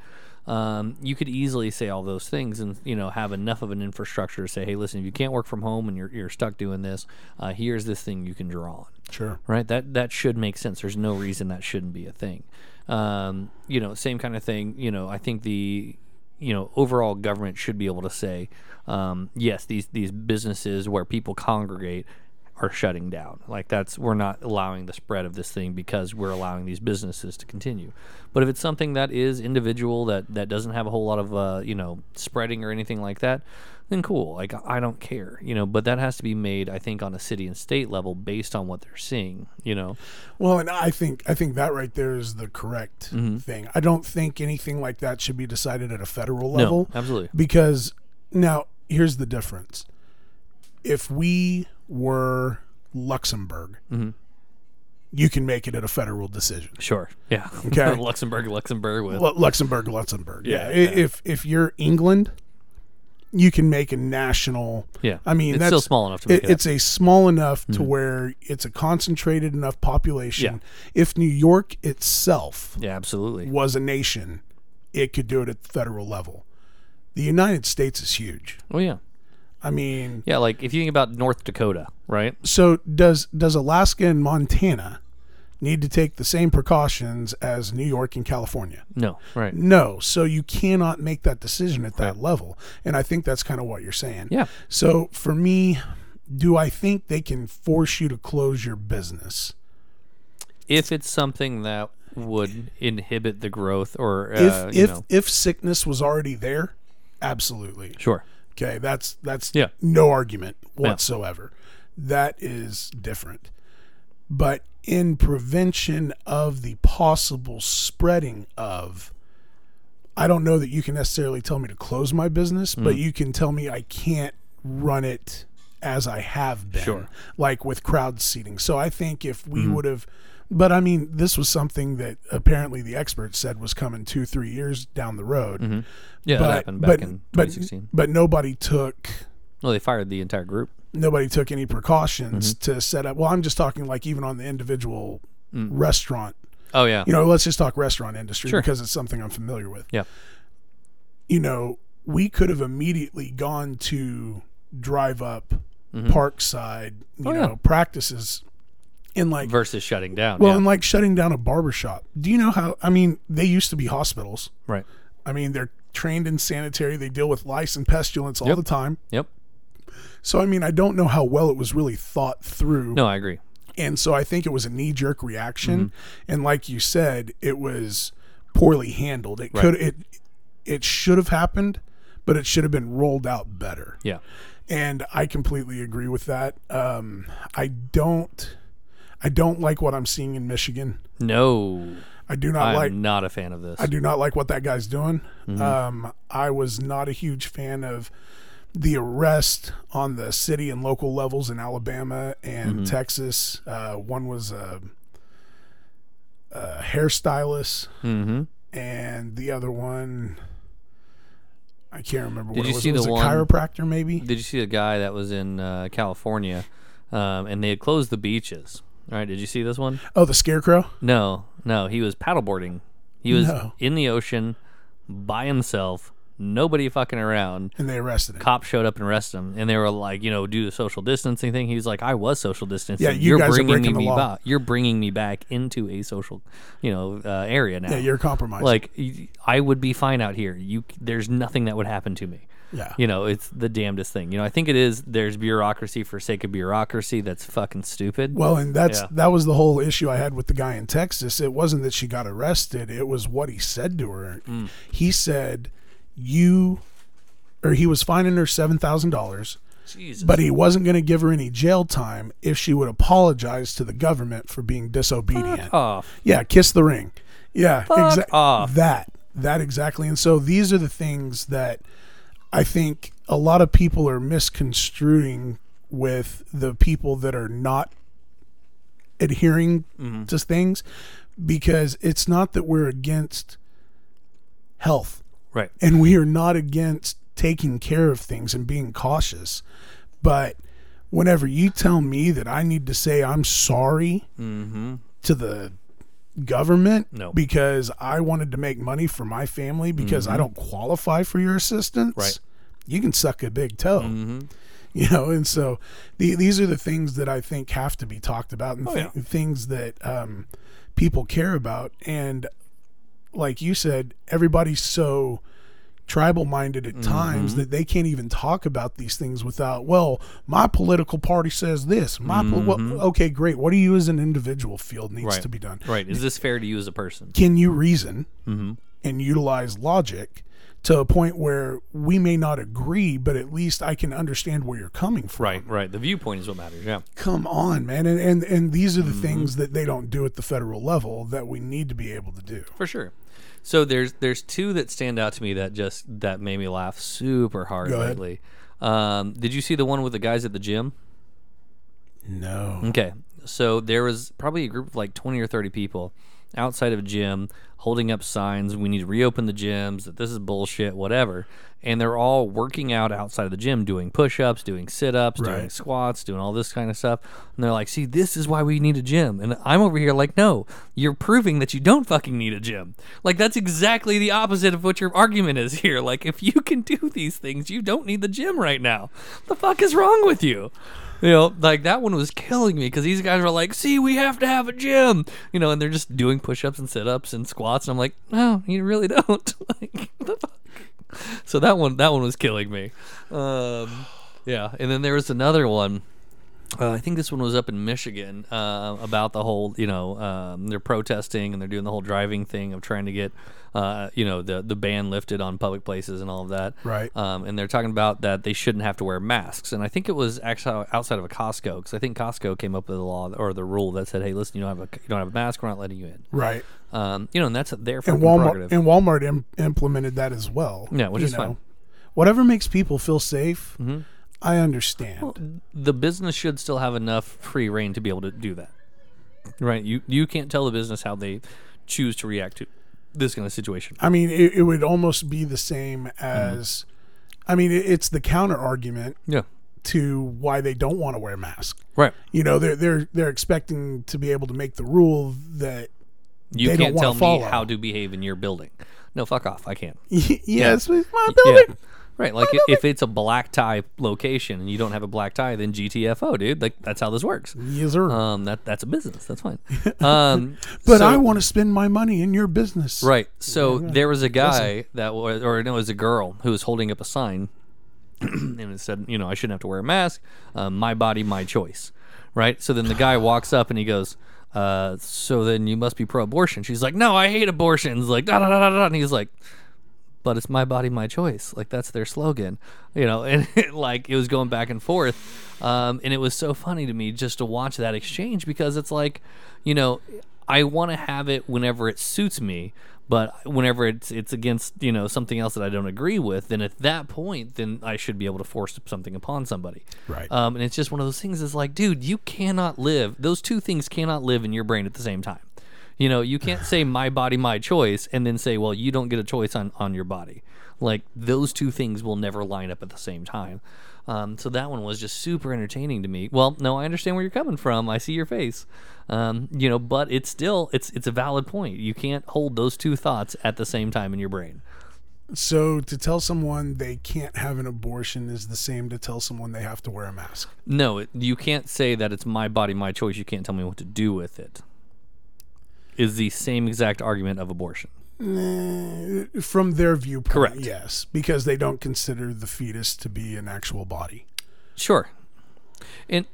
Um, you could easily say all those things and you know have enough of an infrastructure to say, hey, listen, if you can't work from home and you're you're stuck doing this, uh, here's this thing you can draw on Sure. right? That that should make sense. There's no reason that shouldn't be a thing. Um, you know, same kind of thing. You know, I think the you know overall government should be able to say, um, yes, these these businesses where people congregate are shutting down. Like that's we're not allowing the spread of this thing because we're allowing these businesses to continue. But if it's something that is individual that that doesn't have a whole lot of uh, you know spreading or anything like that, then cool. Like I don't care, you know. But that has to be made, I think, on a city and state level based on what they're seeing. You know, Well, and I think I think that right there is the correct Mm-hmm. thing. I don't think anything like that should be decided at a federal level. no, absolutely. because now here's the difference. If we were Luxembourg, Mm-hmm. you can make it at a federal decision. Sure. Yeah. Okay. <laughs> Luxembourg, Luxembourg with. Lu- Luxembourg, Luxembourg. Yeah. Yeah. If if you're England, you can make a national. yeah. I mean, it's that's still small enough to make it, it. it's a small enough to where it's a concentrated enough population. Yeah. If New York itself yeah, absolutely. was a nation, it could do it at the federal level. The United States is huge. Oh yeah. I mean, Yeah, like if you think about North Dakota, right? so does does Alaska and Montana need to take the same precautions as New York and California. No, right. No, so you cannot make that decision at that level. And I think that's kind of what you're saying. Yeah. So for me, do I think they can force you to close your business? If it's something that would inhibit the growth or uh, If if know, if sickness was already there, absolutely. sure. Okay, that's that's Yeah. no argument whatsoever. That is different. But in prevention of the possible spreading of I don't know that you can necessarily tell me to close my business, Mm. but you can tell me I can't run it as I have been, Sure. like with crowd seating. So I think if we Mm-hmm. would have, but I mean, this was something that apparently the experts said was coming two, three years down the road. Yeah, but that happened back but, in but 2016. but nobody took well, they fired the entire group. nobody took any precautions Mm-hmm. to set up. Well, I'm just talking like even on the individual restaurant. Oh yeah. You know, let's just talk restaurant industry Sure. because it's something I'm familiar with. Yeah. You know, we could have immediately gone to drive up Mm-hmm. curbside, you Oh, know, yeah. practices in like Versus shutting down. well, yeah. and like shutting down a barbershop. Do you know how I mean, they used to be hospitals. right. I mean, they're trained in sanitary, they deal with lice and pestilence all Yep. the time. Yep. So I mean, I don't know how well it was really thought through. No, I agree. And so I think it was a knee jerk reaction. Mm-hmm. And like you said, it was poorly handled. It could it it should have happened, but it should have been rolled out better. Yeah. And I completely agree with that. Um, I don't I don't like what I'm seeing in Michigan. No, I do not like I'm like not a fan of this. I do not like what that guy's doing. Mm-hmm. Um, I was not a huge fan of the arrest on the city and local levels in Alabama and Mm-hmm. Texas. Uh, one was a, a hairstylist, mm-hmm. and the other one, I can't remember Did what you it was. see it was the a one- chiropractor, maybe. Did you see a guy that was in uh, California, um, and they had closed the beaches? All right. Did you see this one? Oh, the scarecrow. No, no. He was paddleboarding. He was No. in the ocean by himself. Nobody fucking around. And they arrested him. Cops showed up and arrested him, and they were like, you know, do the social distancing thing. He's like, I was social distancing. Yeah, you are guys are bringing breaking the me law." back. You're bringing me back into a social, you know, uh, area now. yeah, you're compromised. like y- I would be fine out here. You, there's nothing that would happen to me. Yeah. You know, it's the damnedest thing. You know, I think it is. There's bureaucracy for sake of bureaucracy. That's fucking stupid. Well, and that's Yeah. that was the whole issue I had with the guy in Texas. It wasn't that she got arrested; it was what he said to her. Mm. He said, "You," or he was fining her seven thousand dollars, Jesus. but he wasn't going to give her any jail time if she would apologize to the government for being disobedient. off. Yeah, kiss the ring. Yeah, exactly. That that exactly. And so these are the things that I think a lot of people are misconstruing with the people that are not adhering Mm-hmm. to things because it's not that we're against health Right. and we are not against taking care of things and being cautious but whenever you tell me that I need to say I'm sorry Mm-hmm. to the government No. because I wanted to make money for my family because I don't qualify for your assistance. Mm-hmm. Right. You can suck a big toe. Mm-hmm. You know, and so the, these are the things that I think have to be talked about and Oh, thi- yeah. things that um, people care about. And like you said, everybody's so tribal minded at Mm-hmm. times that they can't even talk about these things without well my political party says this my pol- well, okay great what do you as an individual feel needs Mm-hmm. Right. to be done Right. Is this fair to you as a person? can you reason Mm-hmm. and utilize logic to a point where we may not agree, but at least I can understand where you're coming from. Right. Right. The viewpoint is what matters. Yeah. Come on, man. And and, and these are the Mm-hmm. things that they don't do at the federal level that we need to be able to do. For sure. So there's there's two that stand out to me that just that made me laugh super hard Go ahead. lately. Um, did you see the one with the guys at the gym? No. Okay. So there was probably a group of like 20 or 30 people outside of a gym holding up signs. We need to reopen the gyms, that this is bullshit, whatever. And they're all working out outside of the gym, doing push ups, doing sit ups, doing squats, doing all this kind of stuff. And they're like, see, this is why we need a gym. And I'm over here like, no, you're proving that you don't fucking need a gym. Like, that's exactly the opposite of what your argument is here. Like, if you can do these things, you don't need the gym right now. The fuck is wrong with you? You know, like that one was killing me because these guys were like, "See, we have to have a gym," you know, and they're just doing push-ups and sit-ups and squats, and I'm like, "No, you really don't." <laughs> like, what the fuck? So that one, that one was killing me. Um, yeah, and then there was another one. Uh, I think this one was up in Michigan uh, about the whole, you know, um, they're protesting and they're doing the whole driving thing of trying to get, uh, you know, the the ban lifted on public places and all of that. Right. Um, and they're talking about that they shouldn't have to wear masks. And I think it was actually outside of a Costco because I think Costco came up with the law or the rule that said, hey, listen, you don't have a you don't have a mask, we're not letting you in. Right. Um, you know, and that's their And Walmart and Walmart Im- implemented that as well. Yeah, which is fine. Whatever makes people feel safe, Mm-hmm. I understand. the business should still have enough free reign to be able to do that. Right? You you can't tell the business how they choose to react to this kind of situation. I mean, it, it would almost be the same Mm-hmm. as. I mean, it, it's the counter argument Yeah. to why they don't want to wear masks. Right. You know, they're they're they're expecting to be able to make the rule that You They don't can't tell me how to behave in your building. No, fuck off. I can't. <laughs> yes, it's my Yeah. Right. Like if it's a black tie location and you don't have a black tie, then GTFO, dude. Like that's how this works. Yes, sir. Um, that that's a business. That's fine. <laughs> Um, but so- I want to spend my money in your business. Right. So there was a guy that was, or no, it was a girl who was holding up a sign, <clears throat> and it said, you know, I shouldn't have to wear a mask. Um, my body, my choice. Right. So then the guy <sighs> walks up and he goes, uh, "So then you must be pro-abortion." She's like, "No, I hate abortions." Like da da da da da. And he's like, "But it's my body, my choice." Like that's their slogan, you know. <laughs> And it, like it was going back and forth, um, and it was so funny to me just to watch that exchange because it's like, you know, I want to have it whenever it suits me, but whenever it's it's against you know something else that I don't agree with, then at that point, then I should be able to force something upon somebody. Right. Um, and it's just one of those things. Is like, dude, you cannot live. Those two things cannot live in your brain at the same time. You know, you can't say my body, my choice, and then say, well, you don't get a choice on on your body. Like those two things will never line up at the same time. Um, so that one was just super entertaining to me. Well, no, I understand where you're coming from. I see your face. Um, you know, but it's still it's it's a valid point. You can't hold those two thoughts at the same time in your brain. So to tell someone they can't have an abortion is the same to tell someone they have to wear a mask. No, it, you can't say that it's my body, my choice. You can't tell me what to do with it. Is the same exact argument of abortion. Eh, From their viewpoint, Correct. yes, because they don't consider the fetus to be an actual body. Sure. And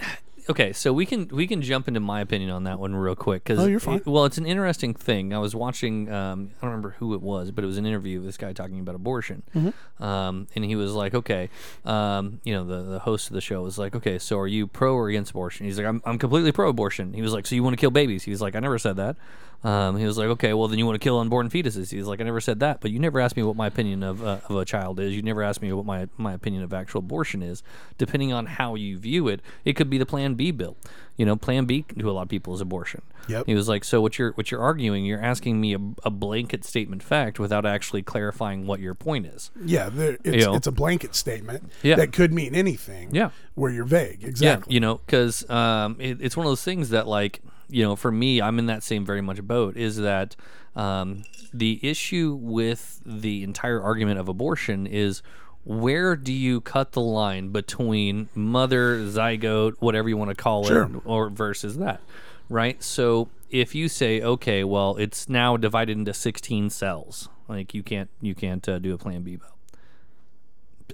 okay, so we can we can jump into my opinion on that one real quick because Oh, you're fine. well, it's an interesting thing. I was watching. Um, I don't remember who it was, but it was an interview of this guy talking about abortion, Mm-hmm. um, and he was like, "Okay, um, you know, the the host of the show was like, okay, so are you pro or against abortion?" He's like, "I'm I'm completely pro abortion." He was like, "So you want to kill babies?" He was like, "I never said that." Um, he was like, "Okay, well then you want to kill unborn fetuses?" He's like, "I never said that, but you never asked me what my opinion of uh, of a child is. You never asked me what my my opinion of actual abortion is. Depending on how you view it, it could be the Plan B bill. You know, Plan B to a lot of people is abortion." Yep. He was like, "So what you're what you're arguing? You're asking me a, a blanket statement fact without actually clarifying what your point is." Yeah, there- it's, You know. it's a blanket statement Yeah. that could mean anything. Yeah. where you're vague. Yeah, Exactly. you know, because um, it, it's one of those things that, like, you know, for me, I'm in that same very much boat. Is that um, the issue with the entire argument of abortion is where do you cut the line between mother, zygote, whatever you want to call Sure. it, or versus that, right? So if you say, okay, well, it's now divided into 16 cells, like you can't you can't uh, do a Plan B.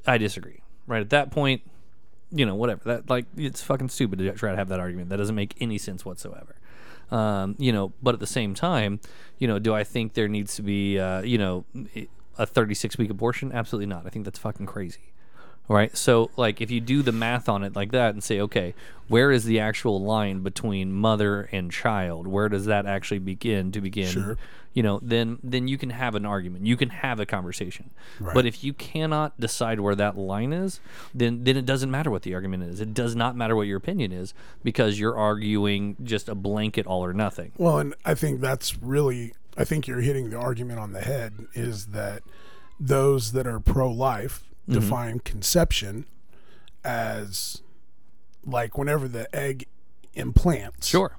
I disagree. Right at that point, you know, whatever. That like it's fucking stupid to try to have that argument. That doesn't make any sense whatsoever. Um, you know, but at the same time, you know, do I think there needs to be, uh, you know, a 36 week abortion? Absolutely not. I think that's fucking crazy. All right. So, like, if you do the math on it like that and say, okay, where is the actual line between mother and child? Where does that actually begin to begin? Sure. You know, then then you can have an argument. You can have a conversation. Right. But if you cannot decide where that line is, then then it doesn't matter what the argument is. It does not matter what your opinion is because you're arguing just a blanket all or nothing. Well, and I think that's really, I think you're hitting the argument on the head is that those that are pro life Mm-hmm. define conception as like whenever the egg implants. Sure.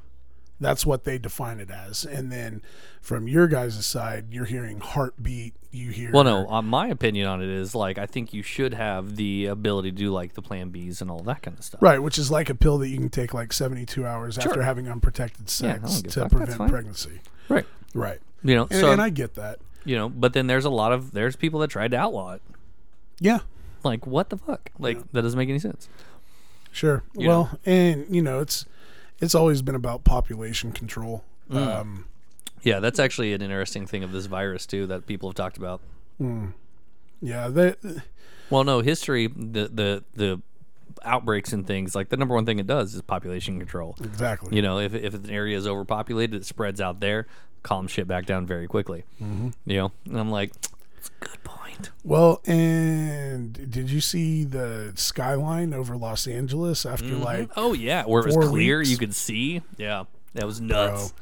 That's what they define it as. And then from your guys' side, you're hearing heartbeat. You hear Well, no, uh, my opinion on it is like I think you should have the ability to do like the Plan Bs and all that kind of stuff. Right, which is like a pill that you can take like 72 hours after having unprotected sex a to prevent pregnancy. Right. Right. You know, And, so and I get that. you know, but then there's a lot of there's people that tried to outlaw it. Yeah, Like what the fuck? Like that doesn't make any sense. sure. You well, and you know, it's it's always been about population control. Mm. Um, Yeah, that's actually an interesting thing of this virus too that people have talked about. yeah, that Well, no, history, the the the outbreaks and things like the number one thing it does is population control. exactly. You know, if if an area is overpopulated, it spreads out there, calm shit back down very quickly. Mm-hmm. You know, and I'm like, it's a good point. Well, and did you see the skyline over Los Angeles after like Oh yeah, where it was clear, weeks? you could see. Yeah, that was nuts.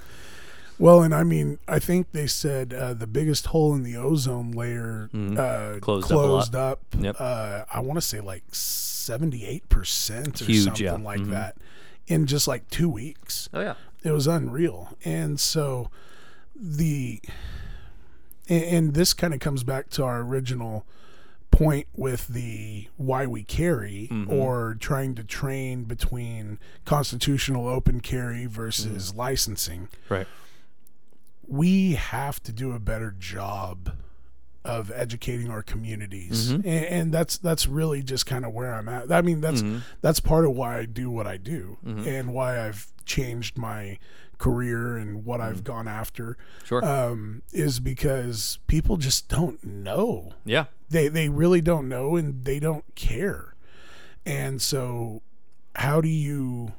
Well, and I mean, I think they said uh, the biggest hole in the ozone layer uh, Mm-hmm. Closed up closed lot. up. Yep. Uh, I want to say like seventy-eight percent or Huge, something yeah. Mm-hmm. like that in just like two weeks. Oh yeah, It was unreal, and so the and, and this kind of comes back to our original point with the why we carry mm-hmm. or trying to train between constitutional open carry versus mm-hmm. licensing. Right. we have to do a better job of educating our communities. Mm-hmm. And, and that's that's really just kind of where i'm at. I mean that's that's part of why i do what i do and why i've changed my career and what i've gone after Sure. um, is because people just don't know yeah. they they really don't know and they don't care and so how do you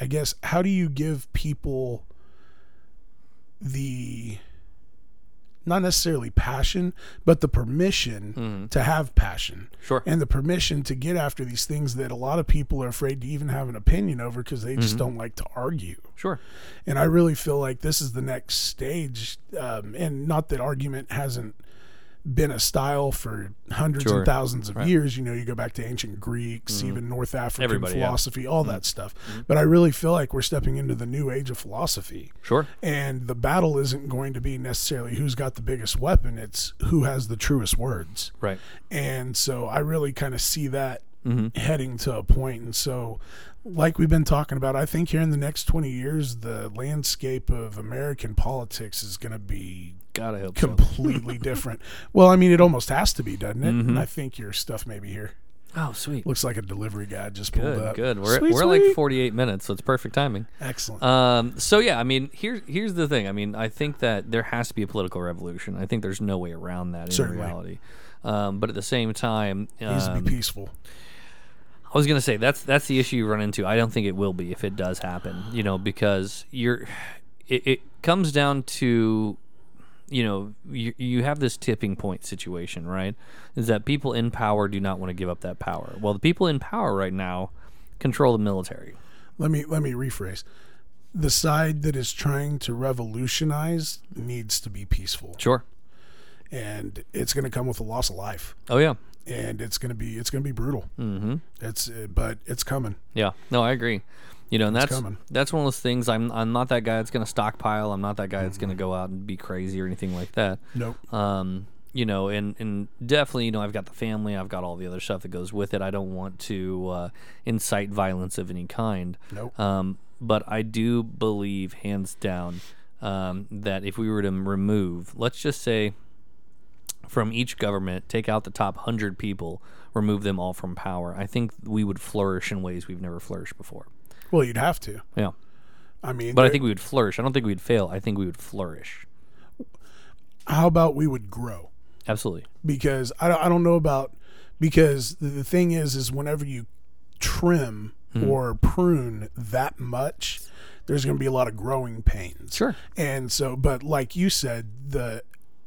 i guess how do you give people the not necessarily passion but the permission to have passion Sure. and the permission to get after these things that a lot of people are afraid to even have an opinion over because they just don't like to argue Sure. and I really feel like this is the next stage. Um, and not that argument hasn't been a style for hundreds Sure. and thousands of years. You know, you go back to ancient Greeks, mm-hmm. even North African Everybody, yeah. philosophy, all that mm-hmm. stuff. Mm-hmm. But I really feel like we're stepping into the new age of philosophy. Sure. And the battle isn't going to be necessarily who's got the biggest weapon, it's who has the truest words. Right. And so I really kind of see that Mm-hmm. heading to a point. And so, like we've been talking about, I think here in the next 20 years, the landscape of American politics is going to be Gotta hope so. completely <laughs> different. Well, I mean, it almost has to be, doesn't it? Mm-hmm. And I think your stuff may be here. Oh, sweet. Looks like a delivery guy just pulled Good. up. Good. We're Sweet, we're like 48 minutes, so it's perfect timing. Excellent. Um, so yeah, I mean, here's here's the thing. I mean, I think that there has to be a political revolution. I think there's no way around that in Certainly. reality. Um, but at the same time, Needs to um, be peaceful. I was gonna say that's that's the issue you run into. I don't think it will be if it does happen. You know, because you're, it, it comes down to, you know, you you have this tipping point situation, right? Is that people in power do not want to give up that power. Well, the people in power right now control the military. Let me let me rephrase. The side that is trying to revolutionize needs to be peaceful, Sure. and it's going to come with a loss of life. Oh yeah. and it's gonna be it's gonna be brutal. Mm-hmm. It's but it's coming. Yeah, no, I agree. You know, and that's that's one of those things. I'm I'm not that guy that's going to stockpile. I'm not that guy that's going to go out and be crazy or anything like that. Nope. Um, you know, and and definitely, you know, I've got the family. I've got all the other stuff that goes with it. I don't want to uh, incite violence of any kind. Nope. Um, but I do believe, hands down, um, that if we were to remove, let's just say, from each government, take out the top hundred people, remove them all from power, I think we would flourish in ways we've never flourished before. Well, you'd have to. Yeah, I mean, but I think we would flourish. I don't think we'd fail. I think we would flourish. how about we would grow? Absolutely. Because I don't, I don't know about because the, the thing is is whenever you trim Hmm. or prune that much, there's going to be a lot of growing pains. Sure. And so, but like you said, the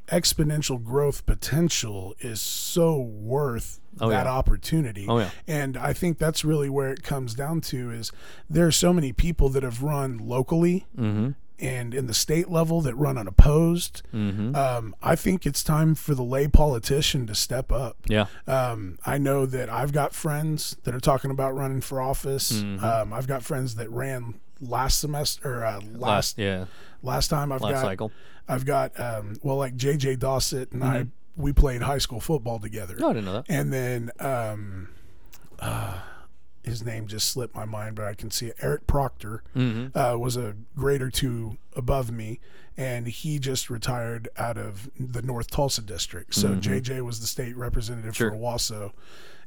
exponential growth potential is so worth Oh, that yeah. opportunity. Oh, yeah. And I think that's really where it comes down to is there are so many people that have run locally Mm-hmm. and in the state level that run unopposed. Mm-hmm. Um, I think it's time for the lay politician to step up. Yeah. Um, I know that I've got friends that are talking about running for office. Mm-hmm. Um, I've got friends that ran last semester or uh, last Last, yeah. last time. I've Last got cycle. I've got um, well like JJ Dossett and I Mm-hmm. we played high school football together. No, I didn't know that. And then um, uh, his name just slipped my mind, but I can see it. Eric Proctor Mm-hmm. uh, was a grade or two above me, and he just retired out of the North Tulsa district. So JJ was the state representative Mm-hmm. Sure. for Owasso,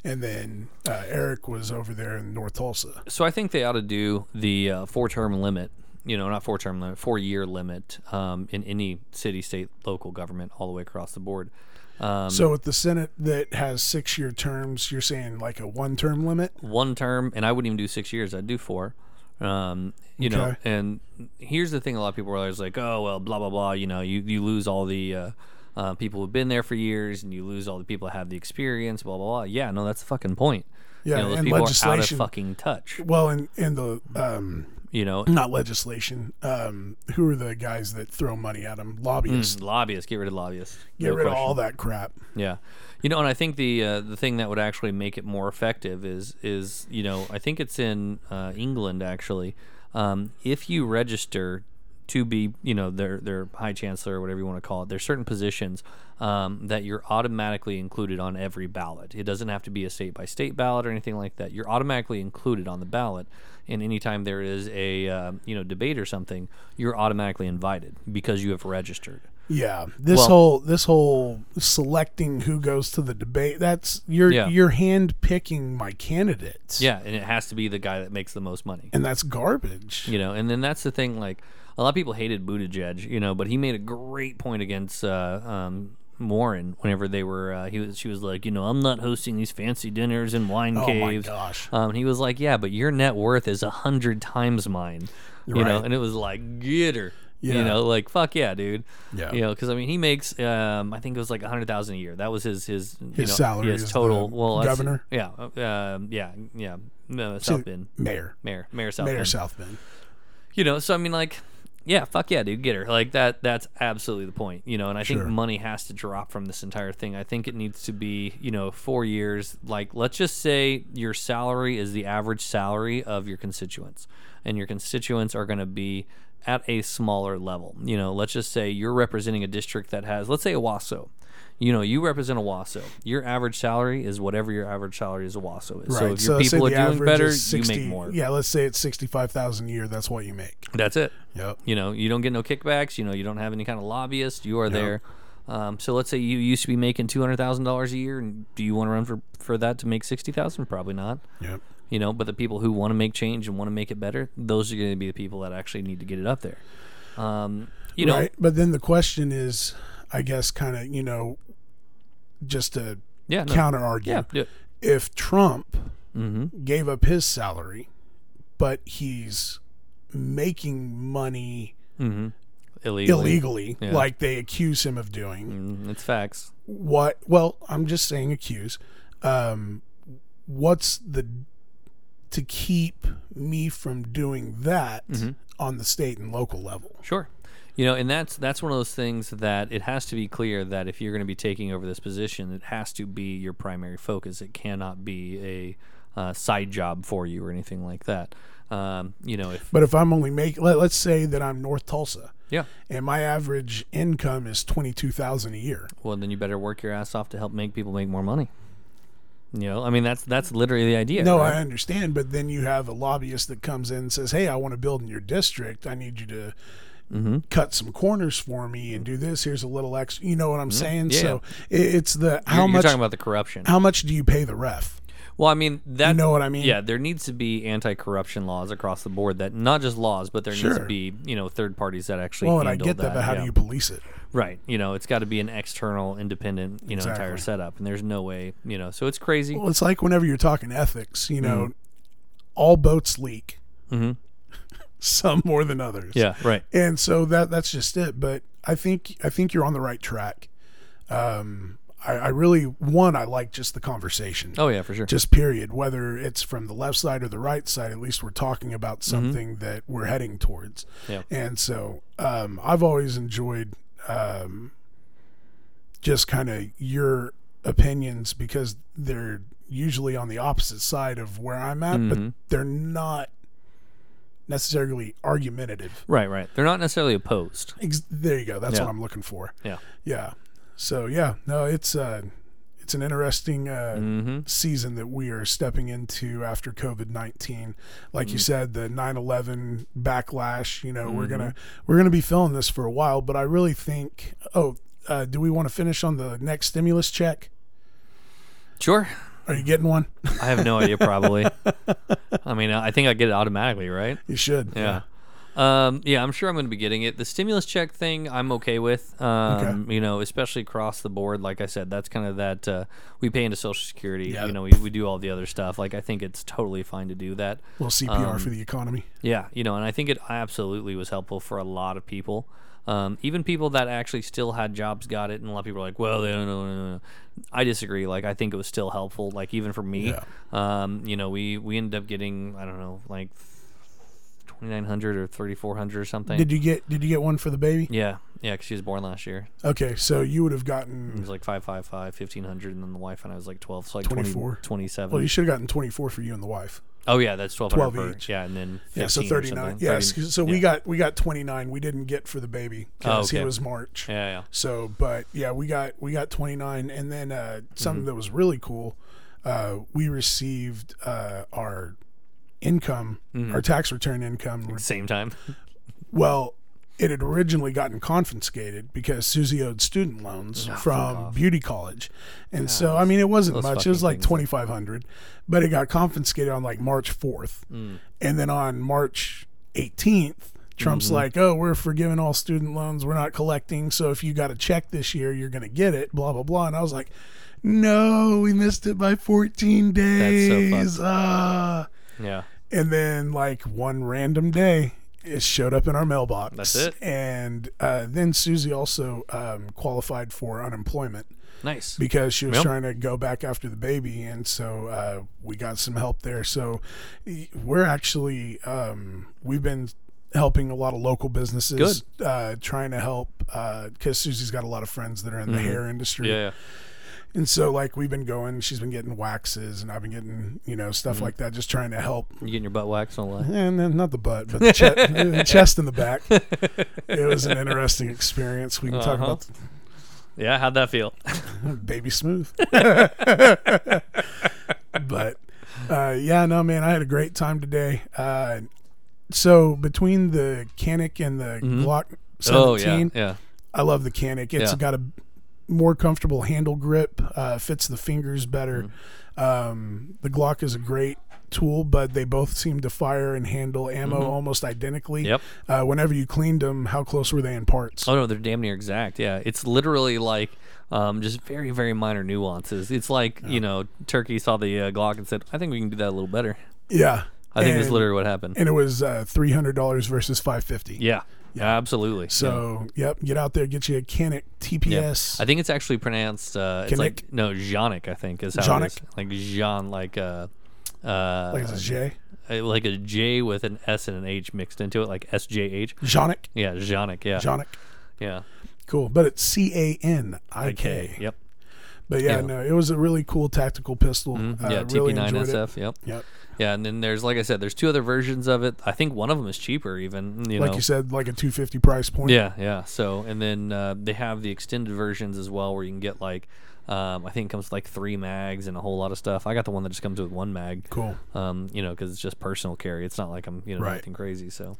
and then uh, Eric was over there in North Tulsa. So I think they ought to do the uh, four-term limit. You know, not four-term limit, four-year limit um, in any city, state, local government, all the way across the board. Um, So with the Senate that has six-year terms, you're saying like a one-term limit? one term, and I wouldn't even do six years. I'd do four. Um, you know, and here's the thing: a lot of people are always like, "Oh, well, blah blah blah." You know, you you lose all the uh, uh, people who've been there for years, and you lose all the people that have the experience. Blah blah blah. Yeah, no, that's the fucking point. Yeah, you know, and people are out legislation- of fucking touch. Well, in in the um, You know, not legislation. Um, who are the guys that throw money at them? Lobbyists. lobbyists. Get rid of lobbyists. Get No rid of all that crap. Yeah, you know, and I think the uh, the thing that would actually make it more effective is is you know I think it's in uh, England actually. Um, if you register to be you know their their high chancellor or whatever you want to call it, there's certain positions um, that you're automatically included on every ballot. It doesn't have to be a state by state ballot or anything like that. You're automatically included on the ballot, and anytime there is a uh, you know debate or something, you're automatically invited because you have registered. Yeah, this Well- whole this whole selecting who goes to the debate. That's you're Yeah. you're hand picking my candidates. Yeah, and it has to be the guy that makes the most money. and that's garbage. you know and then that's the thing like a lot of people hated Buttigieg you know but he made a great point against uh, um, Warren whenever they were uh, he was she was like you know I'm not hosting these fancy dinners and wine Oh my caves. gosh. um, he was like yeah but your net worth is a hundred times mine. You know and it was like get her. Yeah. you know like fuck yeah dude. Yeah. you know because I mean he makes um, I think it was like a hundred thousand a year. That was his his you His know, salary his total. Well governor? yeah uh, um, yeah yeah. No, South Bend. Mayor, mayor mayor South Mayor Bend. South Bend. you know so i mean like yeah fuck yeah dude get her. Like that that's absolutely the point you know and i think money has to drop from this entire thing. I think it needs to be you know four years. Like let's just say your salary is the average salary of your constituents and your constituents are going to be at a smaller level. You know let's just say you're representing a district that has let's say Owasso you know, you represent Owasso. Your average salary is whatever your average salary is Owasso is. So Right. if your let's say people are doing better, is 60, you make more. Yeah, let's say it's sixty five thousand a year. That's what you make. That's it. Yep. You know, you don't get no kickbacks. You know, you don't have any kind of lobbyist. You are there. Um, so let's say you used to be making two hundred thousand dollars a year, and do you want to run for for that to make sixty thousand? Probably not. Yep. You know, but the people who want to make change and want to make it better, those are going to be the people that actually need to get it up there. Um, you know, right. But then the question is, I guess, kind of, you know, just to yeah, no, counter argue, yeah, if Trump Mm-hmm. gave up his salary, but he's making money Mm-hmm. Illegally. illegally, Yeah. like they accuse him of doing. Mm, it's facts. What? Well, I'm just saying accuse. Um, what's the to keep me from doing that Mm-hmm. on the state and local level? Sure. You know, and that's that's one of those things that it has to be clear that if you're going to be taking over this position, it has to be your primary focus. It cannot be a uh, side job for you or anything like that. Um, you know, if But if I'm only making, let, let's say that I'm North Tulsa, yeah, and my average income is twenty two thousand a year. well, then you better work your ass off to help make people make more money. You know, I mean that's that's literally the idea. No, right? I understand, but then you have a lobbyist that comes in and says, "Hey, I want to build in your district. I need you to Mm-hmm. cut some corners for me and do this. Here's a little extra." You know what I'm saying? Mm-hmm. Yeah. So it's the how you're, you're much talking about the corruption. how much do you pay the ref? Well, I mean that You know what I mean? Yeah, there needs to be anti-corruption laws across the board. That not just laws, but there needs to be you know third parties that actually. Well, and I get that, but how yeah. do you police it? Right. You know, it's got to be an external, independent, you know, entire setup, and there's no way, you know, so it's crazy. Well, it's like whenever you're talking ethics, you know, Mm-hmm. all boats leak. Mhm. <laughs> Some more than others. Yeah. Right. and so that that's just it. But I think I think you're on the right track. Um, I, I really one I like just the conversation. Oh yeah, for sure. Just period. Whether it's from the left side or the right side, at least we're talking about something that we're heading towards. Mm-hmm. Yeah. And so um, I've always enjoyed um, just kind of your opinions because they're usually on the opposite side of where I'm at, but Mhm. they're not necessarily argumentative. Right, right. They're not necessarily opposed. Ex- there you go. That's Yeah. what I'm looking for. Yeah. Yeah. So yeah, no, it's uh, it's an interesting uh, Mm-hmm. season that we are stepping into after COVID nineteen. Like Mm. you said, the 9-11 backlash. You know, we're Mm-hmm. gonna we're gonna be feeling this for a while, but I really think. Oh, uh, do we want to finish on the next stimulus check? Sure. Are you getting one? I have no idea. Probably. <laughs> I mean, I think I get it automatically, right? You should. Yeah. Um, yeah, I'm sure I'm going to be getting it. The stimulus check thing, I'm okay with. Um, You know, especially across the board. Like I said, that's kind of that uh, we pay into Social Security. Yeah. You know, we, we do all the other stuff. Like I think it's totally fine to do that. A little CPR Um, for the economy. Yeah, you know, and I think it absolutely was helpful for a lot of people. Um, even people that actually still had jobs got it, and a lot of people are like, "Well, they don't know." no, no, no." I disagree. Like, I think it was still helpful. Like, even for me, Yeah. um, you know, we we ended up getting I don't know, like twenty nine hundred or thirty four hundred or something. Did you get Did you get one for the baby? yeah, yeah, because she was born last year. Okay, so you would have gotten. It was like five five five, fifteen hundred, and then the wife and I was like twelve, so like 24. 20, 27. Well, you should have gotten twenty four for you and the wife. oh yeah, that's twelve 12 hundred each. Yeah, and then Yeah, so 15 or thirty nine. something. Yes, 30 so we yeah. got we got twenty nine. We didn't get for the baby because Oh, okay. he was March. yeah, yeah. So, but yeah, we got we got 29, and then uh, something Mm-hmm. that was really cool. Uh, we received uh, our income, Mm-hmm. our tax return income. At the same time. Well, it had originally gotten confiscated because Susie owed student loans fuck from. Beauty College, and so I mean it wasn't much. It was like 2,500, but it got confiscated on like March 4th, Mm. and then on March 18th. Trump's Mm-hmm. like, oh, we're forgiving all student loans. We're not collecting. So if you got a check this year, you're going to get it, blah, blah, blah. And I was like, no, we missed it by 14 days. fucked. Ah. Yeah. And then, like, one random day, it showed up in our mailbox. That's it. And uh, then Susie also um, qualified for unemployment Nice. because she was Yep. trying to go back after the baby. And so uh, we got some help there. So we're actually, um, we've been helping a lot of local businesses, uh, trying to help because Susie's got a lot of friends that are in the hair industry. Mm-hmm. Yeah, yeah. And so, like, we've been going, she's been getting waxes, and I've been getting, you know, stuff Mm-hmm. like that, just trying to help You getting your butt waxed? Don't lie. and then not the butt, but the, <laughs> che- the chest and the back. It was an interesting experience. We can talk Uh-huh. about Yeah, how'd that feel? <laughs> baby smooth. but uh, yeah, no, man, I had a great time today. Uh, so between the Canik and the Glock 17, oh yeah, yeah. I love the Canik. It's Yeah. got a more comfortable handle grip, uh, fits the fingers better. Mm-hmm. Um, the Glock is a great tool, but they both seem to fire and handle ammo almost identically. Mm-hmm. Yep. Uh, whenever you cleaned them, how close were they in parts? Oh no, they're damn near exact. Yeah, it's literally like um, just very, very minor nuances. It's like you know, Turkey saw the uh, Glock and said, "I think we can do that a little better." Yeah. I think that's literally what happened. And it was uh, three hundred dollars versus five fifty. yeah, yeah, absolutely. So yep, get out there, get you a Canik yeah. TPS. I think it's actually pronounced. Uh, it's like no Jonic. I think is how Jonic? it is. Like Jean, like uh, uh, like it's a J. uh, like a J with an S and an H mixed into it, like S J H. Jonic. Yeah, Jonic. Yeah, Jonic. yeah. Cool. But it's C A N I K. Yep. But yeah, Yeah. no, it was a really cool tactical pistol. Mhm. Uh, yeah, really TP9 enjoyed it. SF. Yep. Yep. Yeah, and then there's like I said, there's two other versions of it. I think one of them is cheaper, even. You Like know. you said, like a two fifty price point. Yeah, yeah. So and then uh, they have the extended versions as well, where you can get like, um, I think it comes with like three mags and a whole lot of stuff. I got the one that just comes with one mag. Cool. Um, you know, because it's just personal carry. It's not like I'm you know Right. anything crazy. So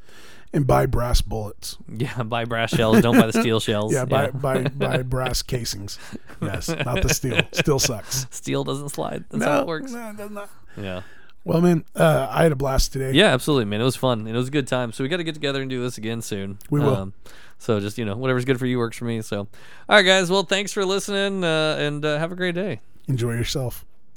And buy brass bullets. yeah, <laughs> buy brass shells. Don't buy the steel shells. Yeah, buy buy <laughs> buy brass casings. Yes, not the steel. Steel sucks. <laughs> Steel doesn't slide. That's how it works. No, it does not. Yeah. Well, man, uh, I had a blast today. Yeah, absolutely, man. It was fun. It was a good time. So we got to get together and do this again soon. We will. Um, so just you know, whatever's good for you works for me. So, all right, guys. Well, thanks for listening, uh, and uh, have a great day. Enjoy yourself.